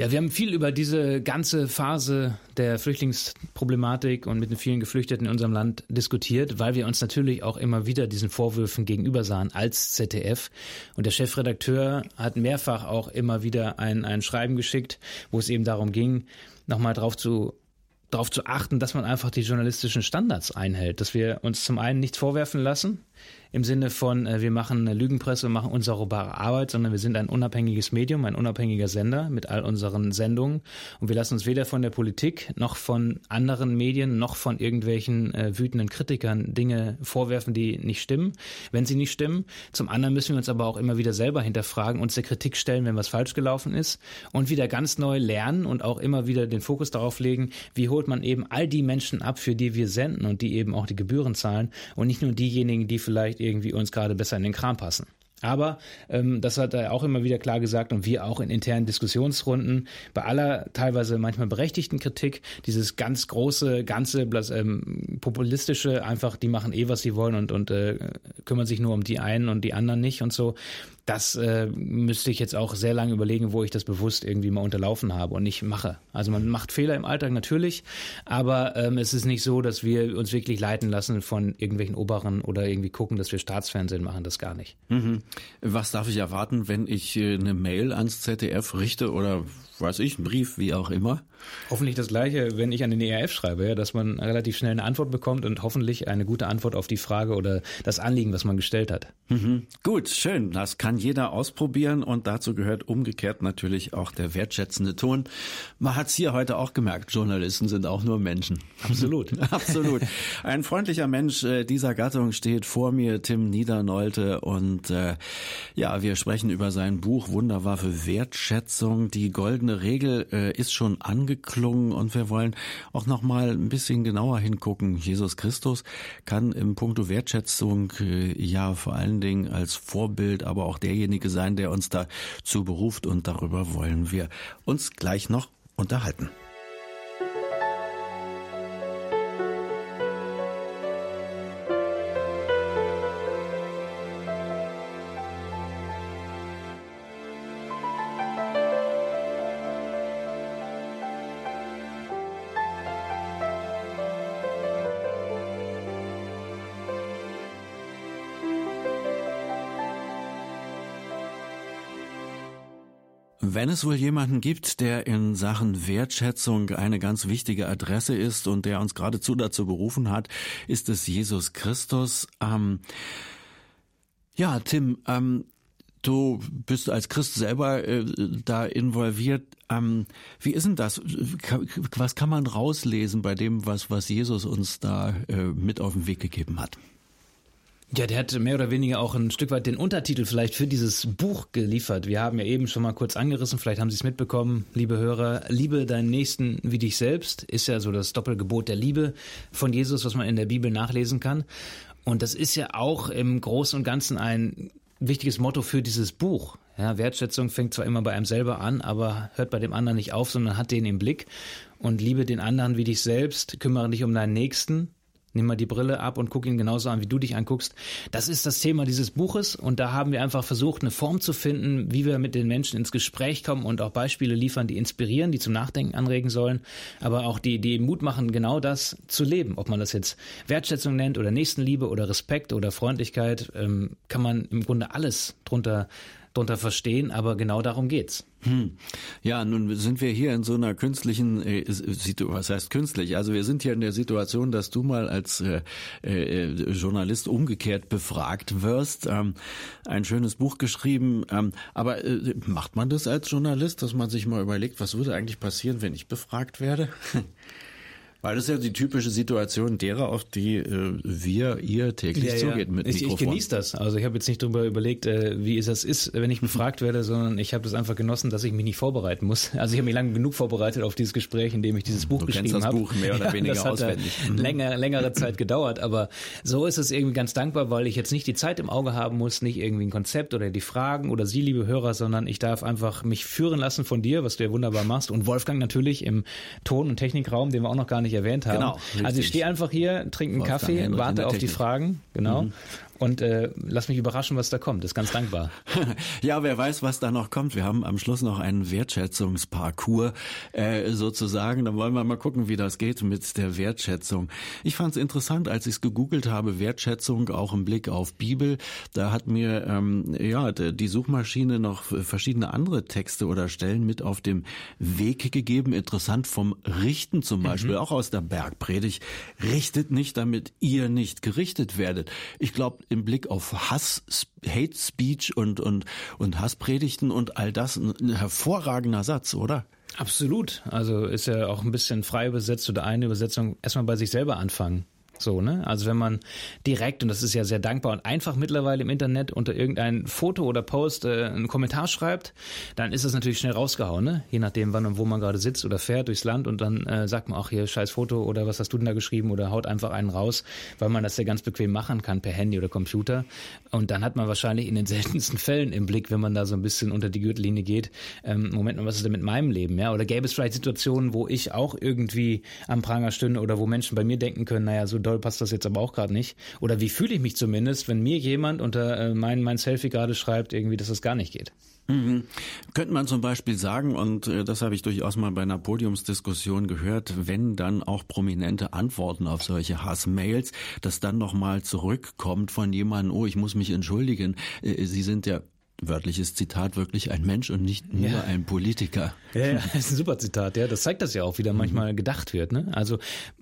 B: Ja, wir haben viel über diese ganze Phase der Flüchtlingsproblematik und mit den vielen Geflüchteten in unserem Land diskutiert, weil wir uns natürlich auch immer wieder diesen Vorwürfen gegenüber sahen als ZDF. Und der Chefredakteur hat mehrfach auch immer wieder ein, ein Schreiben geschickt, wo es eben darum ging, nochmal drauf zu darauf zu achten, dass man einfach die journalistischen Standards einhält, dass wir uns zum einen nichts vorwerfen lassen, im Sinne von, äh, wir machen eine Lügenpresse und machen unsaugbare Arbeit, sondern wir sind ein unabhängiges Medium, ein unabhängiger Sender mit all unseren Sendungen. Und wir lassen uns weder von der Politik noch von anderen Medien noch von irgendwelchen äh, wütenden Kritikern Dinge vorwerfen, die nicht stimmen, wenn sie nicht stimmen. Zum anderen müssen wir uns aber auch immer wieder selber hinterfragen, uns der Kritik stellen, wenn was falsch gelaufen ist und wieder ganz neu lernen und auch immer wieder den Fokus darauf legen, wie holt man eben all die Menschen ab, für die wir senden und die eben auch die Gebühren zahlen und nicht nur diejenigen, die vielleicht irgendwie uns gerade besser in den Kram passen. Aber ähm, das hat er auch immer wieder klar gesagt und wir auch in internen Diskussionsrunden bei aller teilweise manchmal berechtigten Kritik, dieses ganz große, ganze ähm, populistische, einfach die machen eh, was sie wollen und, und äh, kümmern sich nur um die einen und die anderen nicht und so das äh, müsste ich jetzt auch sehr lange überlegen, wo ich das bewusst irgendwie mal unterlaufen habe und nicht mache. Also man macht Fehler im Alltag natürlich, aber ähm, es ist nicht so, dass wir uns wirklich leiten lassen von irgendwelchen Oberen oder irgendwie gucken, dass wir Staatsfernsehen machen, das gar nicht.
A: Mhm. Was darf ich erwarten, wenn ich äh, eine Mail ans ZDF richte oder weiß ich, einen Brief, wie auch immer?
B: Hoffentlich das Gleiche, wenn ich an den ERF schreibe, ja, dass man relativ schnell eine Antwort bekommt und hoffentlich eine gute Antwort auf die Frage oder das Anliegen, was man gestellt hat.
A: Mhm. Gut, schön. Das kann jeder ausprobieren und dazu gehört umgekehrt natürlich auch der wertschätzende Ton. Man hat es hier heute auch gemerkt, Journalisten sind auch nur Menschen.
B: Absolut. (laughs)
A: Absolut. Ein freundlicher Mensch äh, dieser Gattung steht vor mir, Tim Niedernolte und äh, ja, wir sprechen über sein Buch Wunderwaffe Wertschätzung. Die goldene Regel äh, ist schon angeklungen und wir wollen auch noch mal ein bisschen genauer hingucken. Jesus Christus kann im Punkto Wertschätzung äh, ja vor allen Dingen als Vorbild, aber auch derjenige sein, der uns dazu beruft und darüber wollen wir uns gleich noch unterhalten. Wenn es wohl jemanden gibt, der in Sachen Wertschätzung eine ganz wichtige Adresse ist und der uns geradezu dazu berufen hat, ist es Jesus Christus. Ähm, Ja, Tim, ähm, du bist als Christ selber äh, da involviert. Ähm, wie ist denn das? Was kann man rauslesen bei dem, was, was Jesus uns da äh, mit auf den Weg gegeben hat?
B: Ja, der hat mehr oder weniger auch ein Stück weit den Untertitel vielleicht für dieses Buch geliefert. Wir haben ja eben schon mal kurz angerissen, vielleicht haben Sie es mitbekommen, liebe Hörer. Liebe deinen Nächsten wie dich selbst ist ja so das Doppelgebot der Liebe von Jesus, was man in der Bibel nachlesen kann. Und das ist ja auch im Großen und Ganzen ein wichtiges Motto für dieses Buch. Ja, Wertschätzung fängt zwar immer bei einem selber an, aber hört bei dem anderen nicht auf, sondern hat den im Blick. Und liebe den anderen wie dich selbst, kümmere dich um deinen Nächsten Nimm mal die Brille ab und guck ihn genauso an, wie du dich anguckst. Das ist das Thema dieses Buches und da haben wir einfach versucht, eine Form zu finden, wie wir mit den Menschen ins Gespräch kommen und auch Beispiele liefern, die inspirieren, die zum Nachdenken anregen sollen, aber auch die, die Mut machen, genau das zu leben. Ob man das jetzt Wertschätzung nennt oder Nächstenliebe oder Respekt oder Freundlichkeit, ähm, kann man im Grunde alles drunter drunter verstehen, aber genau darum geht's.
A: Hm. Ja, nun sind wir hier in so einer künstlichen äh, Situation, was heißt künstlich? Also wir sind hier in der Situation, dass du mal als äh, äh, Journalist umgekehrt befragt wirst. Ähm, ein schönes Buch geschrieben. Ähm, aber äh, macht man das als Journalist, dass man sich mal überlegt, was würde eigentlich passieren, wenn ich befragt werde? (laughs) Weil das ist ja die typische Situation derer, auf die äh, wir, ihr täglich ja, zugeht
B: mit ich, Mikrofon. Ich genieße das. Also ich habe jetzt nicht darüber überlegt, äh, wie es das ist, wenn ich befragt werde, sondern ich habe das einfach genossen, dass ich mich nicht vorbereiten muss. (laughs) Also ich habe mich lange genug vorbereitet auf dieses Gespräch, in dem ich dieses Buch du geschrieben habe.
A: das Buch mehr oder ja, weniger
B: das hat
A: auswendig.
B: Mhm. Länger, längere Zeit gedauert, aber so ist es irgendwie ganz dankbar, weil ich jetzt nicht die Zeit im Auge haben muss, nicht irgendwie ein Konzept oder die Fragen oder Sie, liebe Hörer, sondern ich darf einfach mich führen lassen von dir, was du ja wunderbar machst und Wolfgang natürlich im Ton- und Technikraum, den wir auch noch gar nicht erwähnt haben. Genau. Richtig. Also ich stehe einfach hier, trinke einen Kaffee, warte auf die Fragen, genau. Mhm und äh, lass mich überraschen, was da kommt. Ist ganz dankbar. (laughs)
A: ja, wer weiß, was da noch kommt. Wir haben am Schluss noch einen Wertschätzungsparcours äh, sozusagen. Da wollen wir mal gucken, wie das geht mit der Wertschätzung. Ich fand es interessant, als ich es gegoogelt habe, Wertschätzung auch im Blick auf Bibel. Da hat mir ähm, ja die Suchmaschine noch verschiedene andere Texte oder Stellen mit auf dem Weg gegeben. Interessant vom Richten zum Beispiel, mhm. auch aus der Bergpredigt. Richtet nicht, damit ihr nicht gerichtet werdet. Ich glaube, im Blick auf Hass, Hate Speech und, und, und Hasspredigten und all das ein hervorragender Satz, oder?
B: Absolut. Also ist ja auch ein bisschen frei übersetzt oder eine Übersetzung erstmal bei sich selber anfangen. So, ne? Also wenn man direkt, und das ist ja sehr dankbar und einfach mittlerweile im Internet unter irgendein Foto oder Post äh, einen Kommentar schreibt, dann ist das natürlich schnell rausgehauen, ne? Je nachdem, wann und wo man gerade sitzt oder fährt durchs Land und dann äh, sagt man auch hier scheiß Foto oder was hast du denn da geschrieben oder haut einfach einen raus, weil man das ja ganz bequem machen kann per Handy oder Computer. Und dann hat man wahrscheinlich in den (laughs) seltensten Fällen im Blick, wenn man da so ein bisschen unter die Gürtellinie geht, ähm, Moment mal, was ist denn mit meinem Leben, ja? Oder gäbe es vielleicht Situationen, wo ich auch irgendwie am Pranger stünde oder wo Menschen bei mir denken können, naja, so doll passt das jetzt aber auch gerade nicht. Oder wie fühle ich mich zumindest, wenn mir jemand unter äh, mein, mein Selfie gerade schreibt, irgendwie, dass das gar nicht geht.
A: Mhm. Könnte man zum Beispiel sagen, und äh, das habe ich durchaus mal bei einer Podiumsdiskussion gehört, wenn dann auch prominente Antworten auf solche Hassmails, dass dann nochmal zurückkommt von jemandem, oh, ich muss mich entschuldigen, äh, Sie sind ja wörtliches Zitat, wirklich ein Mensch und nicht nur ja. ein Politiker.
B: Ja, ja, das ist ein super Zitat, ja. Das zeigt das ja auch, wie da mhm. manchmal gedacht wird. Ne? Also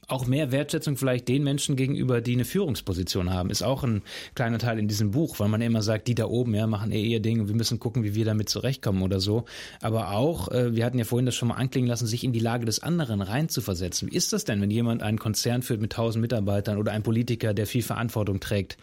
B: auch mehr Wertschätzung vielleicht den Menschen gegenüber, die eine Führungsposition haben, ist auch ein kleiner Teil in diesem Buch, weil man immer sagt, die da oben, ja, machen eh ihr Ding und wir müssen gucken, wie wir damit zurechtkommen oder so. Aber auch, äh, wir hatten ja vorhin das schon mal anklingen lassen, sich in die Lage des anderen reinzuversetzen. Wie ist das denn, wenn jemand einen Konzern führt mit tausend Mitarbeitern oder ein Politiker, der viel Verantwortung trägt?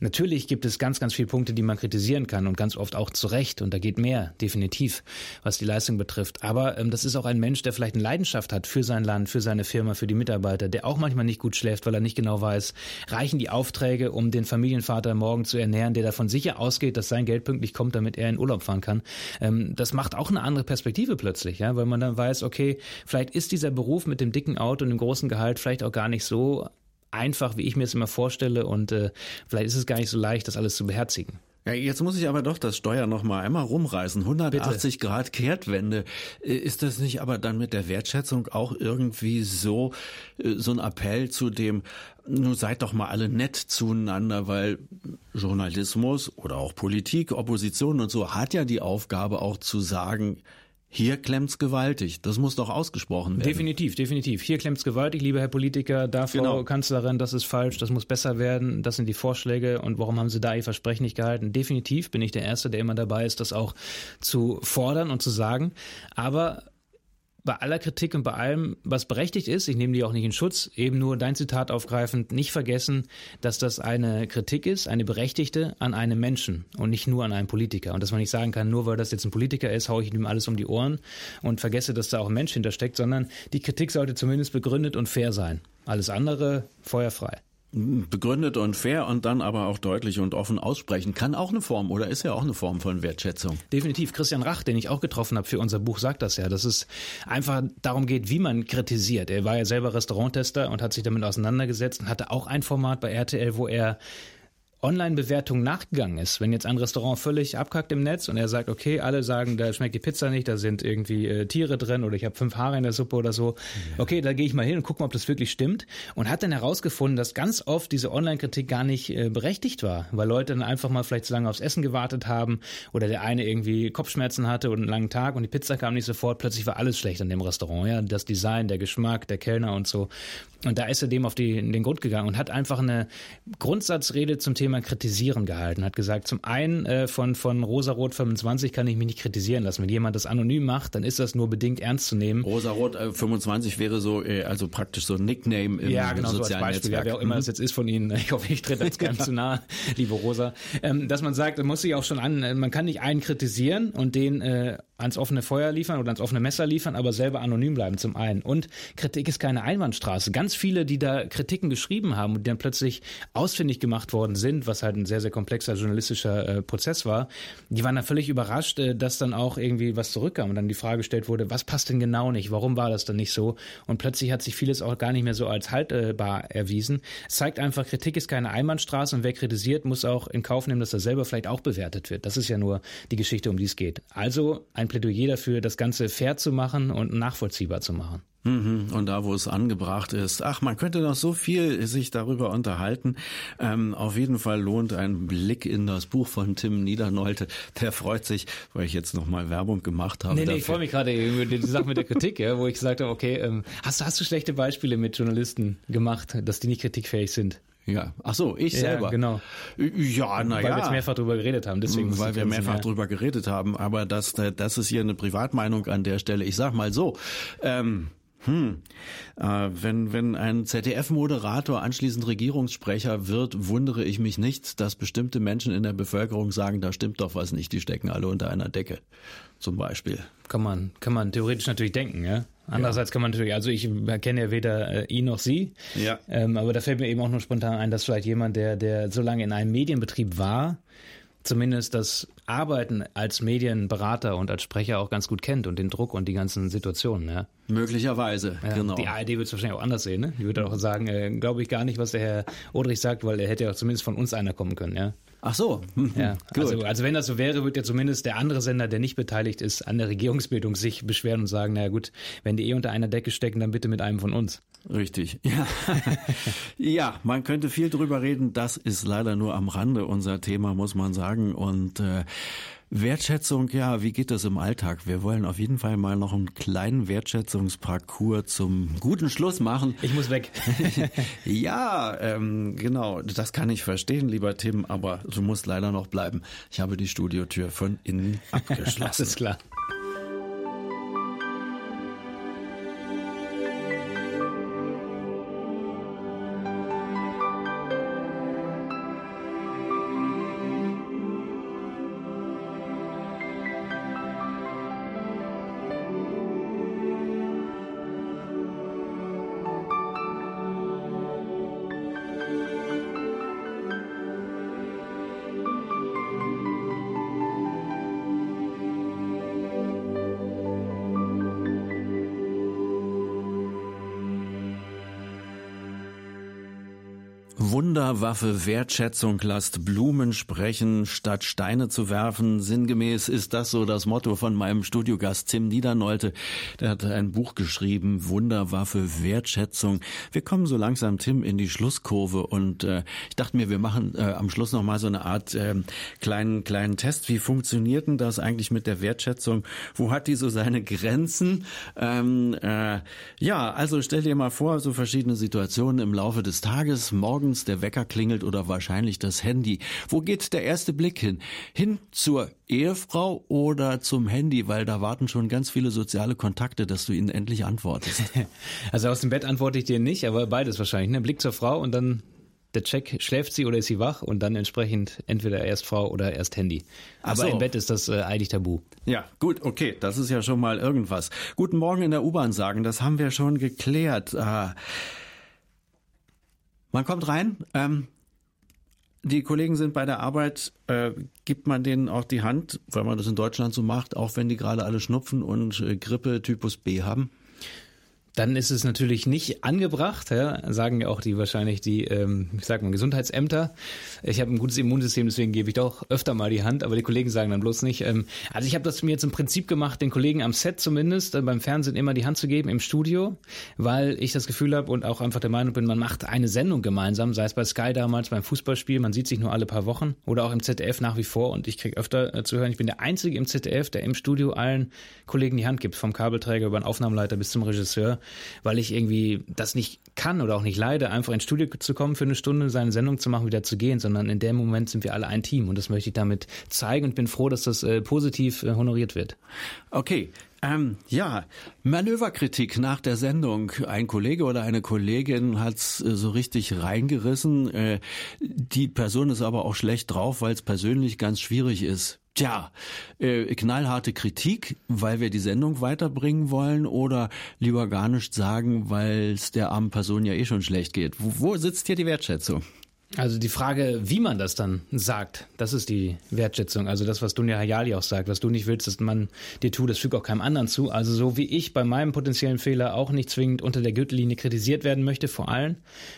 B: Natürlich gibt es ganz, ganz viele Punkte, die man kritisieren kann und ganz oft auch zu Recht und da geht mehr, definitiv, was die Leistung betrifft. Aber ähm, das ist auch ein Mensch, der vielleicht eine Leidenschaft hat für sein Land, für seine Firma, für die Mitarbeiter, der auch manchmal nicht gut schläft, weil er nicht genau weiß, reichen die Aufträge, um den Familienvater morgen zu ernähren, der davon sicher ausgeht, dass sein Geld pünktlich kommt, damit er in Urlaub fahren kann. Ähm, das macht auch eine andere Perspektive plötzlich, ja, weil man dann weiß, okay, vielleicht ist dieser Beruf mit dem dicken Auto und dem großen Gehalt vielleicht auch gar nicht so einfach, wie ich mir es immer vorstelle und äh, vielleicht ist es gar nicht so leicht, das alles zu beherzigen.
A: Ja, jetzt muss ich aber doch das Steuer noch mal einmal rumreißen. 180 Bitte. Grad Kehrtwende. Äh, ist das nicht aber dann mit der Wertschätzung auch irgendwie so, äh, so ein Appell zu dem, nun seid doch mal alle nett zueinander, weil Journalismus oder auch Politik, Opposition und so hat ja die Aufgabe auch zu sagen, hier klemmt's gewaltig. Das muss doch ausgesprochen werden.
B: Definitiv, definitiv. Hier klemmt's gewaltig, lieber Herr Politiker, da Frau genau. Kanzlerin, das ist falsch, das muss besser werden, das sind die Vorschläge und warum haben Sie da Ihr Versprechen nicht gehalten? Definitiv bin ich der Erste, der immer dabei ist, das auch zu fordern und zu sagen. Aber bei aller Kritik und bei allem, was berechtigt ist, ich nehme die auch nicht in Schutz, eben nur dein Zitat aufgreifend, nicht vergessen, dass das eine Kritik ist, eine berechtigte an einem Menschen und nicht nur an einem Politiker. Und dass man nicht sagen kann, nur weil das jetzt ein Politiker ist, haue ich ihm alles um die Ohren und vergesse, dass da auch ein Mensch hintersteckt, sondern die Kritik sollte zumindest begründet und fair sein. Alles andere feuerfrei
A: begründet und fair und dann aber auch deutlich und offen aussprechen kann auch eine Form oder ist ja auch eine Form von Wertschätzung.
B: Definitiv. Christian Rach, den ich auch getroffen habe für unser Buch, sagt das ja, dass es einfach darum geht, wie man kritisiert. Er war ja selber Restauranttester und hat sich damit auseinandergesetzt und hatte auch ein Format bei RTL, wo er Online-Bewertung nachgegangen ist. Wenn jetzt ein Restaurant völlig abkackt im Netz und er sagt, okay, alle sagen, da schmeckt die Pizza nicht, da sind irgendwie äh, Tiere drin oder ich habe fünf Haare in der Suppe oder so. Okay, da gehe ich mal hin und gucke mal, ob das wirklich stimmt. Und hat dann herausgefunden, dass ganz oft diese Online-Kritik gar nicht äh, berechtigt war, weil Leute dann einfach mal vielleicht zu lange aufs Essen gewartet haben oder der eine irgendwie Kopfschmerzen hatte und einen langen Tag und die Pizza kam nicht sofort. Plötzlich war alles schlecht an dem Restaurant. Ja, das Design, der Geschmack, der Kellner und so. Und da ist er dem auf die, den Grund gegangen und hat einfach eine Grundsatzrede zum Thema Kritisieren gehalten. Hat gesagt, zum einen äh, von, von Rosarot 25 kann ich mich nicht kritisieren lassen. Wenn jemand das anonym macht, dann ist das nur bedingt ernst zu nehmen.
A: Rosarot äh, 25 wäre so, äh, also praktisch so ein Nickname im
B: ja, genau, sozialen so als Beispiel,
A: Netzwerk.
B: Ja, wer auch immer mhm. das jetzt ist von Ihnen. (laughs) Ich hoffe, ich trete jetzt ganz (laughs) zu nah, liebe Rosa. Ähm, dass man sagt, man muss sich auch schon an, äh, man kann nicht einen kritisieren und den äh, ans offene Feuer liefern oder ans offene Messer liefern, aber selber anonym bleiben zum einen. Und Kritik ist keine Einbahnstraße. Ganz viele, die da Kritiken geschrieben haben und die dann plötzlich ausfindig gemacht worden sind, was halt ein sehr, sehr komplexer journalistischer äh, Prozess war, die waren dann völlig überrascht, äh, dass dann auch irgendwie was zurückkam und dann die Frage gestellt wurde, was passt denn genau nicht? Warum war das dann nicht so? Und plötzlich hat sich vieles auch gar nicht mehr so als haltbar erwiesen. Es zeigt einfach, Kritik ist keine Einbahnstraße und wer kritisiert, muss auch in Kauf nehmen, dass er selber vielleicht auch bewertet wird. Das ist ja nur die Geschichte, um die es geht. Also ein Plädoyer dafür, das Ganze fair zu machen und nachvollziehbar zu machen.
A: Mhm. Und da, wo es angebracht ist, ach, man könnte noch so viel sich darüber unterhalten. Ähm, auf jeden Fall lohnt ein Blick in das Buch von Tim Niedernolte. Der freut sich, weil ich jetzt nochmal Werbung gemacht habe.
B: Nee, nee, ich freue mich gerade über die Sache mit der Kritik, ja, wo ich gesagt habe, okay, ähm, hast, hast du schlechte Beispiele mit Journalisten gemacht, dass die nicht kritikfähig sind?
A: Ja, ach so, ich ja, selber.
B: Genau.
A: Ja, naja.
B: Weil wir jetzt mehrfach drüber geredet haben, deswegen.
A: Weil wir mehrfach mehr. drüber geredet haben, aber das, das ist hier eine Privatmeinung an der Stelle. Ich sag mal so, ähm, hm. Äh, wenn, wenn ein ZDF-Moderator anschließend Regierungssprecher wird, wundere ich mich nicht, dass bestimmte Menschen in der Bevölkerung sagen, da stimmt doch was nicht, die stecken alle unter einer Decke. Zum Beispiel.
B: Kann man, kann man theoretisch natürlich denken, ja. Andererseits ja. kann man natürlich, also ich kenne ja weder äh, ihn noch sie,
A: ja.
B: Ähm, aber da fällt mir eben auch nur spontan ein, dass vielleicht jemand, der, der so lange in einem Medienbetrieb war, zumindest das Arbeiten als Medienberater und als Sprecher auch ganz gut kennt und den Druck und die ganzen Situationen. Ja.
A: Möglicherweise,
B: ja,
A: genau.
B: Die ARD wird es wahrscheinlich auch anders sehen. Ne? Die würde auch sagen, äh, glaube ich gar nicht, was der Herr Odrich sagt, weil er hätte ja zumindest von uns einer kommen können. Ja.
A: Ach so. (laughs)
B: Ja, (laughs) also, also wenn das so wäre, wird ja zumindest der andere Sender, der nicht beteiligt ist, an der Regierungsbildung sich beschweren und sagen, naja gut, wenn die eh unter einer Decke stecken, dann bitte mit einem von uns.
A: Richtig. (laughs) Ja. ja, man könnte viel drüber reden. Das ist leider nur am Rande unser Thema, muss man sagen. Und äh, Wertschätzung, ja, wie geht das im Alltag? Wir wollen auf jeden Fall mal noch einen kleinen Wertschätzungsparcours zum guten Schluss machen.
B: Ich muss weg. (laughs)
A: ja, ähm, genau, das kann ich verstehen, lieber Tim, aber du musst leider noch bleiben. Ich habe die Studiotür von innen (laughs) abgeschlossen. das
B: ist klar.
A: Wunderwaffe, Wertschätzung, lasst Blumen sprechen, statt Steine zu werfen. Sinngemäß ist das so das Motto von meinem Studiogast Tim Niedernolte. Der hat ein Buch geschrieben, Wunderwaffe, Wertschätzung. Wir kommen so langsam, Tim, in die Schlusskurve und äh, ich dachte mir, wir machen äh, am Schluss noch mal so eine Art äh, kleinen, kleinen Test. Wie funktioniert denn das eigentlich mit der Wertschätzung? Wo hat die so seine Grenzen? Ähm, äh, ja, also stell dir mal vor, so verschiedene Situationen im Laufe des Tages. Morgen morgens der Wecker klingelt oder wahrscheinlich das Handy. Wo geht der erste Blick hin? Hin zur Ehefrau oder zum Handy, weil da warten schon ganz viele soziale Kontakte, dass du ihnen endlich antwortest. (laughs)
B: Also aus dem Bett antworte ich dir nicht, aber beides wahrscheinlich. Ne? Blick zur Frau und dann der Check, schläft sie oder ist sie wach und dann entsprechend entweder erst Frau oder erst Handy. Aber so. im Bett ist das äh, eigentlich tabu.
A: Ja, gut, okay, das ist ja schon mal irgendwas. Guten Morgen in der U-Bahn sagen, das haben wir schon geklärt. Ah. Man kommt rein, ähm, die Kollegen sind bei der Arbeit, äh, gibt man denen auch die Hand, weil man das in Deutschland so macht, auch wenn die gerade alle Schnupfen und äh, Grippe Typus B haben?
B: Dann ist es natürlich nicht angebracht, ja, sagen ja auch die wahrscheinlich die, ähm, ich sag mal, Gesundheitsämter. Ich habe ein gutes Immunsystem, deswegen gebe ich doch öfter mal die Hand, aber die Kollegen sagen dann bloß nicht. Ähm, also ich habe das mir jetzt im Prinzip gemacht, den Kollegen am Set zumindest, äh, beim Fernsehen immer die Hand zu geben, im Studio, weil ich das Gefühl habe und auch einfach der Meinung bin, man macht eine Sendung gemeinsam, sei es bei Sky damals beim Fußballspiel, man sieht sich nur alle paar Wochen oder auch im ZDF nach wie vor und ich kriege öfter äh, zu hören, ich bin der Einzige im ZDF, der im Studio allen Kollegen die Hand gibt, vom Kabelträger über den Aufnahmeleiter bis zum Regisseur weil ich irgendwie das nicht kann oder auch nicht leide, einfach ins Studio zu kommen für eine Stunde, seine Sendung zu machen, wieder zu gehen, sondern in dem Moment sind wir alle ein Team und das möchte ich damit zeigen und bin froh, dass das äh, positiv äh, honoriert wird.
A: Okay, ähm, ja, Manöverkritik nach der Sendung. Ein Kollege oder eine Kollegin hat's äh, so richtig reingerissen. Äh, die Person ist aber auch schlecht drauf, weil es persönlich ganz schwierig ist. Tja, äh, knallharte Kritik, weil wir die Sendung weiterbringen wollen oder lieber gar nichts sagen, weil es der armen Person ja eh schon schlecht geht. Wo, wo sitzt hier die Wertschätzung?
B: Also die Frage, wie man das dann sagt, das ist die Wertschätzung. Also das, was Dunja Hayali auch sagt, was du nicht willst, dass man dir tut, das fügt auch keinem anderen zu. Also so wie ich bei meinem potenziellen Fehler auch nicht zwingend unter der Gürtellinie kritisiert werden möchte, vor allem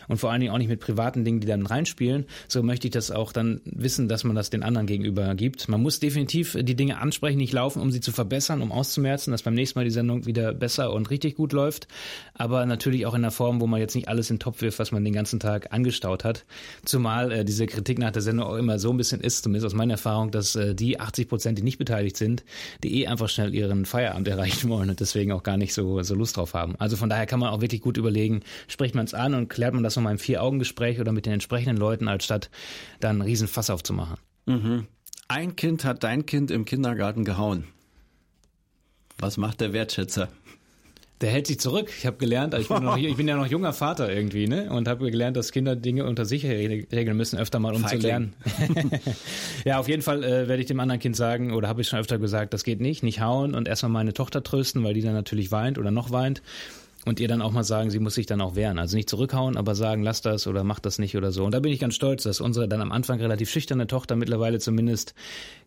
B: und vor allen Dingen auch nicht mit privaten Dingen, die dann reinspielen, so möchte ich das auch dann wissen, dass man das den anderen gegenüber gibt. Man muss definitiv die Dinge ansprechen, nicht laufen, um sie zu verbessern, um auszumerzen, dass beim nächsten Mal die Sendung wieder besser und richtig gut läuft. Aber natürlich auch in der Form, wo man jetzt nicht alles in den Topf wirft, was man den ganzen Tag angestaut hat. Zumal äh, diese Kritik nach der Sendung auch immer so ein bisschen ist, zumindest aus meiner Erfahrung, dass äh, die 80 Prozent, die nicht beteiligt sind, die eh einfach schnell ihren Feierabend (laughs) erreichen wollen und deswegen auch gar nicht so, so Lust drauf haben. Also von daher kann man auch wirklich gut überlegen, spricht man es an und klärt man das nochmal im Vier-Augen-Gespräch oder mit den entsprechenden Leuten, als statt dann einen riesen Fass aufzumachen.
A: Mhm. Ein Kind hat dein Kind im Kindergarten gehauen. Was macht der Wertschätzer?
B: Der hält sich zurück. Ich habe gelernt, ich bin, noch, (laughs) ich bin, ja noch junger Vater irgendwie, ne? Und habe gelernt, dass Kinder Dinge unter sich regeln müssen, öfter mal, um zu lernen. (laughs) ja, auf jeden Fall äh, werde ich dem anderen Kind sagen, oder habe ich schon öfter gesagt, das geht nicht, nicht hauen und erstmal meine Tochter trösten, weil die dann natürlich weint oder noch weint. Und ihr dann auch mal sagen, sie muss sich dann auch wehren. Also nicht zurückhauen, aber sagen, lass das oder mach das nicht oder so. Und da bin ich ganz stolz, dass unsere dann am Anfang relativ schüchterne Tochter mittlerweile zumindest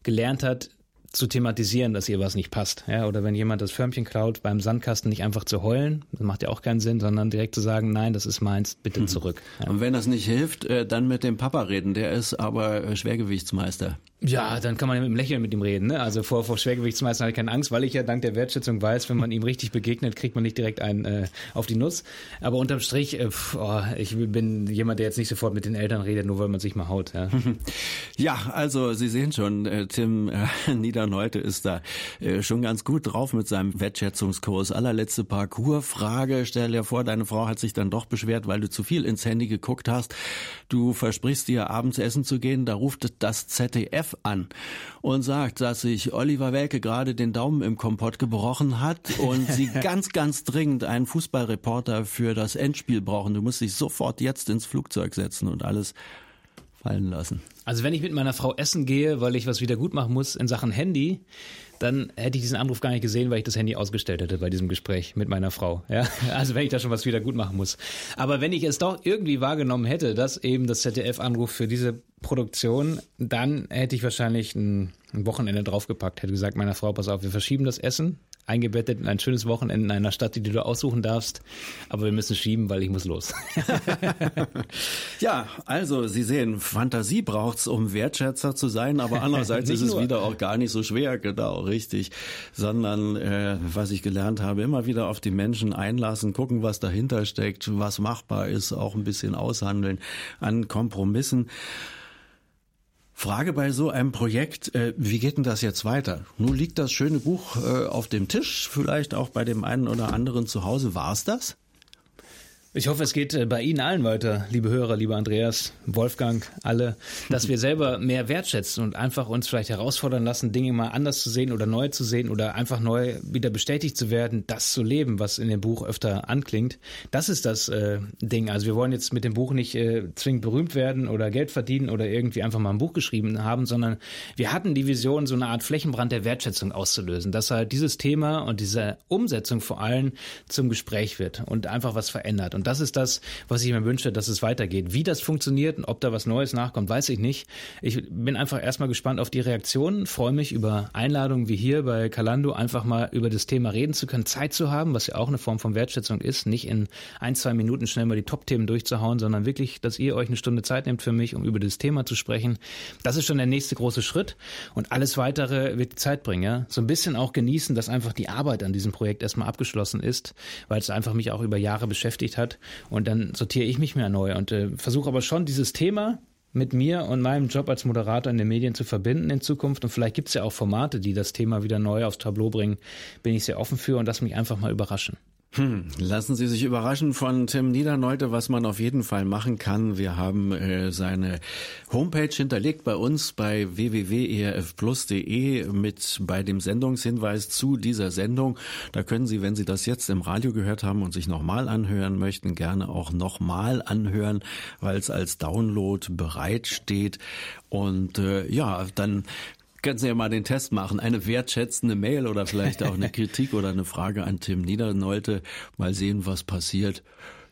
B: gelernt hat, zu thematisieren, dass ihr was nicht passt. Ja, oder wenn jemand das Förmchen klaut, beim Sandkasten nicht einfach zu heulen, das macht ja auch keinen Sinn, sondern direkt zu sagen, nein, das ist meins, bitte mhm. zurück.
A: Ja. Und wenn das nicht hilft, äh, dann mit dem Papa reden, der ist aber äh, Schwergewichtsmeister.
B: Ja, dann kann man mit dem Lächeln mit ihm reden. Ne? Also vor, vor Schwergewichtsmeister habe ich keine Angst, weil ich ja dank der Wertschätzung weiß, wenn man ihm richtig begegnet, kriegt man nicht direkt einen äh, auf die Nuss. Aber unterm Strich, äh, pf, oh, ich bin jemand, der jetzt nicht sofort mit den Eltern redet, nur weil man sich mal haut. Ja, (laughs)
A: ja also Sie sehen schon, äh, Tim äh, (laughs) Niederneute ist da äh, schon ganz gut drauf mit seinem Wertschätzungskurs. Allerletzte Parcoursfrage. Stell dir vor, deine Frau hat sich dann doch beschwert, weil du zu viel ins Handy geguckt hast. Du versprichst dir abends essen zu gehen, da ruft das ZDF an und sagt, dass sich Oliver Welke gerade den Daumen im Kompott gebrochen hat und sie (laughs) ganz, ganz dringend einen Fußballreporter für das Endspiel brauchen. Du musst dich sofort jetzt ins Flugzeug setzen und alles fallen lassen.
B: Also wenn ich mit meiner Frau essen gehe, weil ich was wieder gut machen muss in Sachen Handy, dann hätte ich diesen Anruf gar nicht gesehen, weil ich das Handy ausgestellt hätte bei diesem Gespräch mit meiner Frau. Ja, (laughs) also wenn ich da schon was wieder gut machen muss. Aber wenn ich es doch irgendwie wahrgenommen hätte, dass eben das ZDF anruft für diese Produktion, dann hätte ich wahrscheinlich ein, ein Wochenende draufgepackt, hätte gesagt meiner Frau, pass auf, wir verschieben das Essen eingebettet in ein schönes Wochenende in einer Stadt, die du aussuchen darfst. Aber wir müssen schieben, weil ich muss los. (laughs)
A: ja, also Sie sehen, Fantasie braucht's, um Wertschätzer zu sein, aber andererseits (laughs) ist es wieder auch gar nicht so schwer, genau, richtig. Sondern, äh, was ich gelernt habe, immer wieder auf die Menschen einlassen, gucken, was dahinter steckt, was machbar ist, auch ein bisschen aushandeln an Kompromissen. Frage bei so einem Projekt, äh, wie geht denn das jetzt weiter? Nun liegt das schöne Buch äh, auf dem Tisch, vielleicht auch bei dem einen oder anderen zu Hause. War es das?
B: Ich hoffe, es geht äh, bei Ihnen allen weiter, liebe Hörer, lieber Andreas, Wolfgang, alle, dass wir selber mehr wertschätzen und einfach uns vielleicht herausfordern lassen, Dinge mal anders zu sehen oder neu zu sehen oder einfach neu wieder bestätigt zu werden, das zu leben, was in dem Buch öfter anklingt. Das ist das äh, Ding. Also wir wollen jetzt mit dem Buch nicht äh, zwingend berühmt werden oder Geld verdienen oder irgendwie einfach mal ein Buch geschrieben haben, sondern wir hatten die Vision, so eine Art Flächenbrand der Wertschätzung auszulösen, dass halt dieses Thema und diese Umsetzung vor allem zum Gespräch wird und einfach was verändert. Und und das ist das, was ich mir wünsche, dass es weitergeht. Wie das funktioniert und ob da was Neues nachkommt, weiß ich nicht. Ich bin einfach erstmal gespannt auf die Reaktionen, freue mich über Einladungen wie hier bei Kalando, einfach mal über das Thema reden zu können, Zeit zu haben, was ja auch eine Form von Wertschätzung ist, nicht in ein, zwei Minuten schnell mal die Top-Themen durchzuhauen, sondern wirklich, dass ihr euch eine Stunde Zeit nehmt für mich, um über das Thema zu sprechen. Das ist schon der nächste große Schritt und alles weitere wird die Zeit bringen. Ja? So ein bisschen auch genießen, dass einfach die Arbeit an diesem Projekt erstmal abgeschlossen ist, weil es einfach mich auch über Jahre beschäftigt hat und dann sortiere ich mich mehr neu und äh, versuche aber schon dieses Thema mit mir und meinem Job als Moderator in den Medien zu verbinden in Zukunft. Und vielleicht gibt es ja auch Formate, die das Thema wieder neu aufs Tableau bringen. Bin ich sehr offen für und lass mich einfach mal überraschen.
A: Hm, lassen Sie sich überraschen von Tim Niederneute, was man auf jeden Fall machen kann. Wir haben äh, seine Homepage hinterlegt bei uns bei www.erfplus.de mit bei dem Sendungshinweis zu dieser Sendung. Da können Sie, wenn Sie das jetzt im Radio gehört haben und sich nochmal anhören möchten, gerne auch nochmal anhören, weil es als Download bereit steht. Und äh, ja, dann können Sie ja mal den Test machen. Eine wertschätzende Mail oder vielleicht auch eine (laughs) Kritik oder eine Frage an Tim Niedernolte. Mal sehen, was passiert.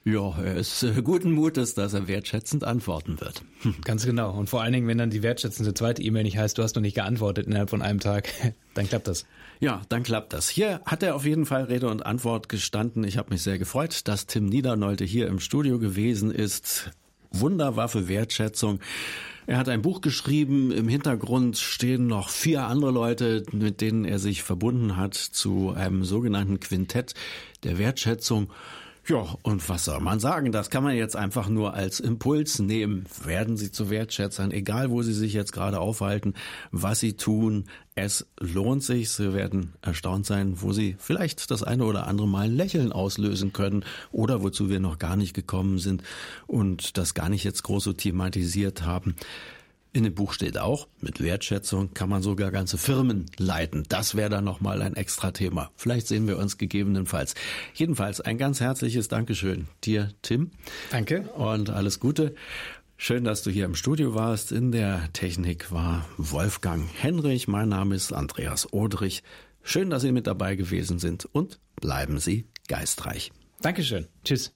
A: Ja, er ist äh, guten Mutes, dass er wertschätzend antworten wird. (laughs)
B: Ganz genau. Und vor allen Dingen, wenn dann die wertschätzende zweite E-Mail nicht heißt, du hast noch nicht geantwortet innerhalb von einem Tag, (laughs) dann klappt das.
A: Ja, dann klappt das. Hier hat er auf jeden Fall Rede und Antwort gestanden. Ich habe mich sehr gefreut, dass Tim Niedernolte hier im Studio gewesen ist. Wunderwaffe Wertschätzung. Er hat ein Buch geschrieben. Im Hintergrund stehen noch vier andere Leute, mit denen er sich verbunden hat zu einem sogenannten Quintett der Wertschätzung. Ja, und was soll man sagen? Das kann man jetzt einfach nur als Impuls nehmen. Werden Sie zu Wertschätzern, egal wo Sie sich jetzt gerade aufhalten, was Sie tun. Es lohnt sich. Sie werden erstaunt sein, wo Sie vielleicht das eine oder andere Mal ein Lächeln auslösen können oder wozu wir noch gar nicht gekommen sind und das gar nicht jetzt groß so thematisiert haben. In dem Buch steht auch, mit Wertschätzung kann man sogar ganze Firmen leiten. Das wäre dann nochmal ein extra Thema. Vielleicht sehen wir uns gegebenenfalls. Jedenfalls ein ganz herzliches Dankeschön dir, Tim.
B: Danke.
A: Und alles Gute. Schön, dass du hier im Studio warst. In der Technik war Wolfgang Henrich. Mein Name ist Andreas Odrich. Schön, dass Sie mit dabei gewesen sind und bleiben Sie geistreich.
B: Dankeschön. Tschüss.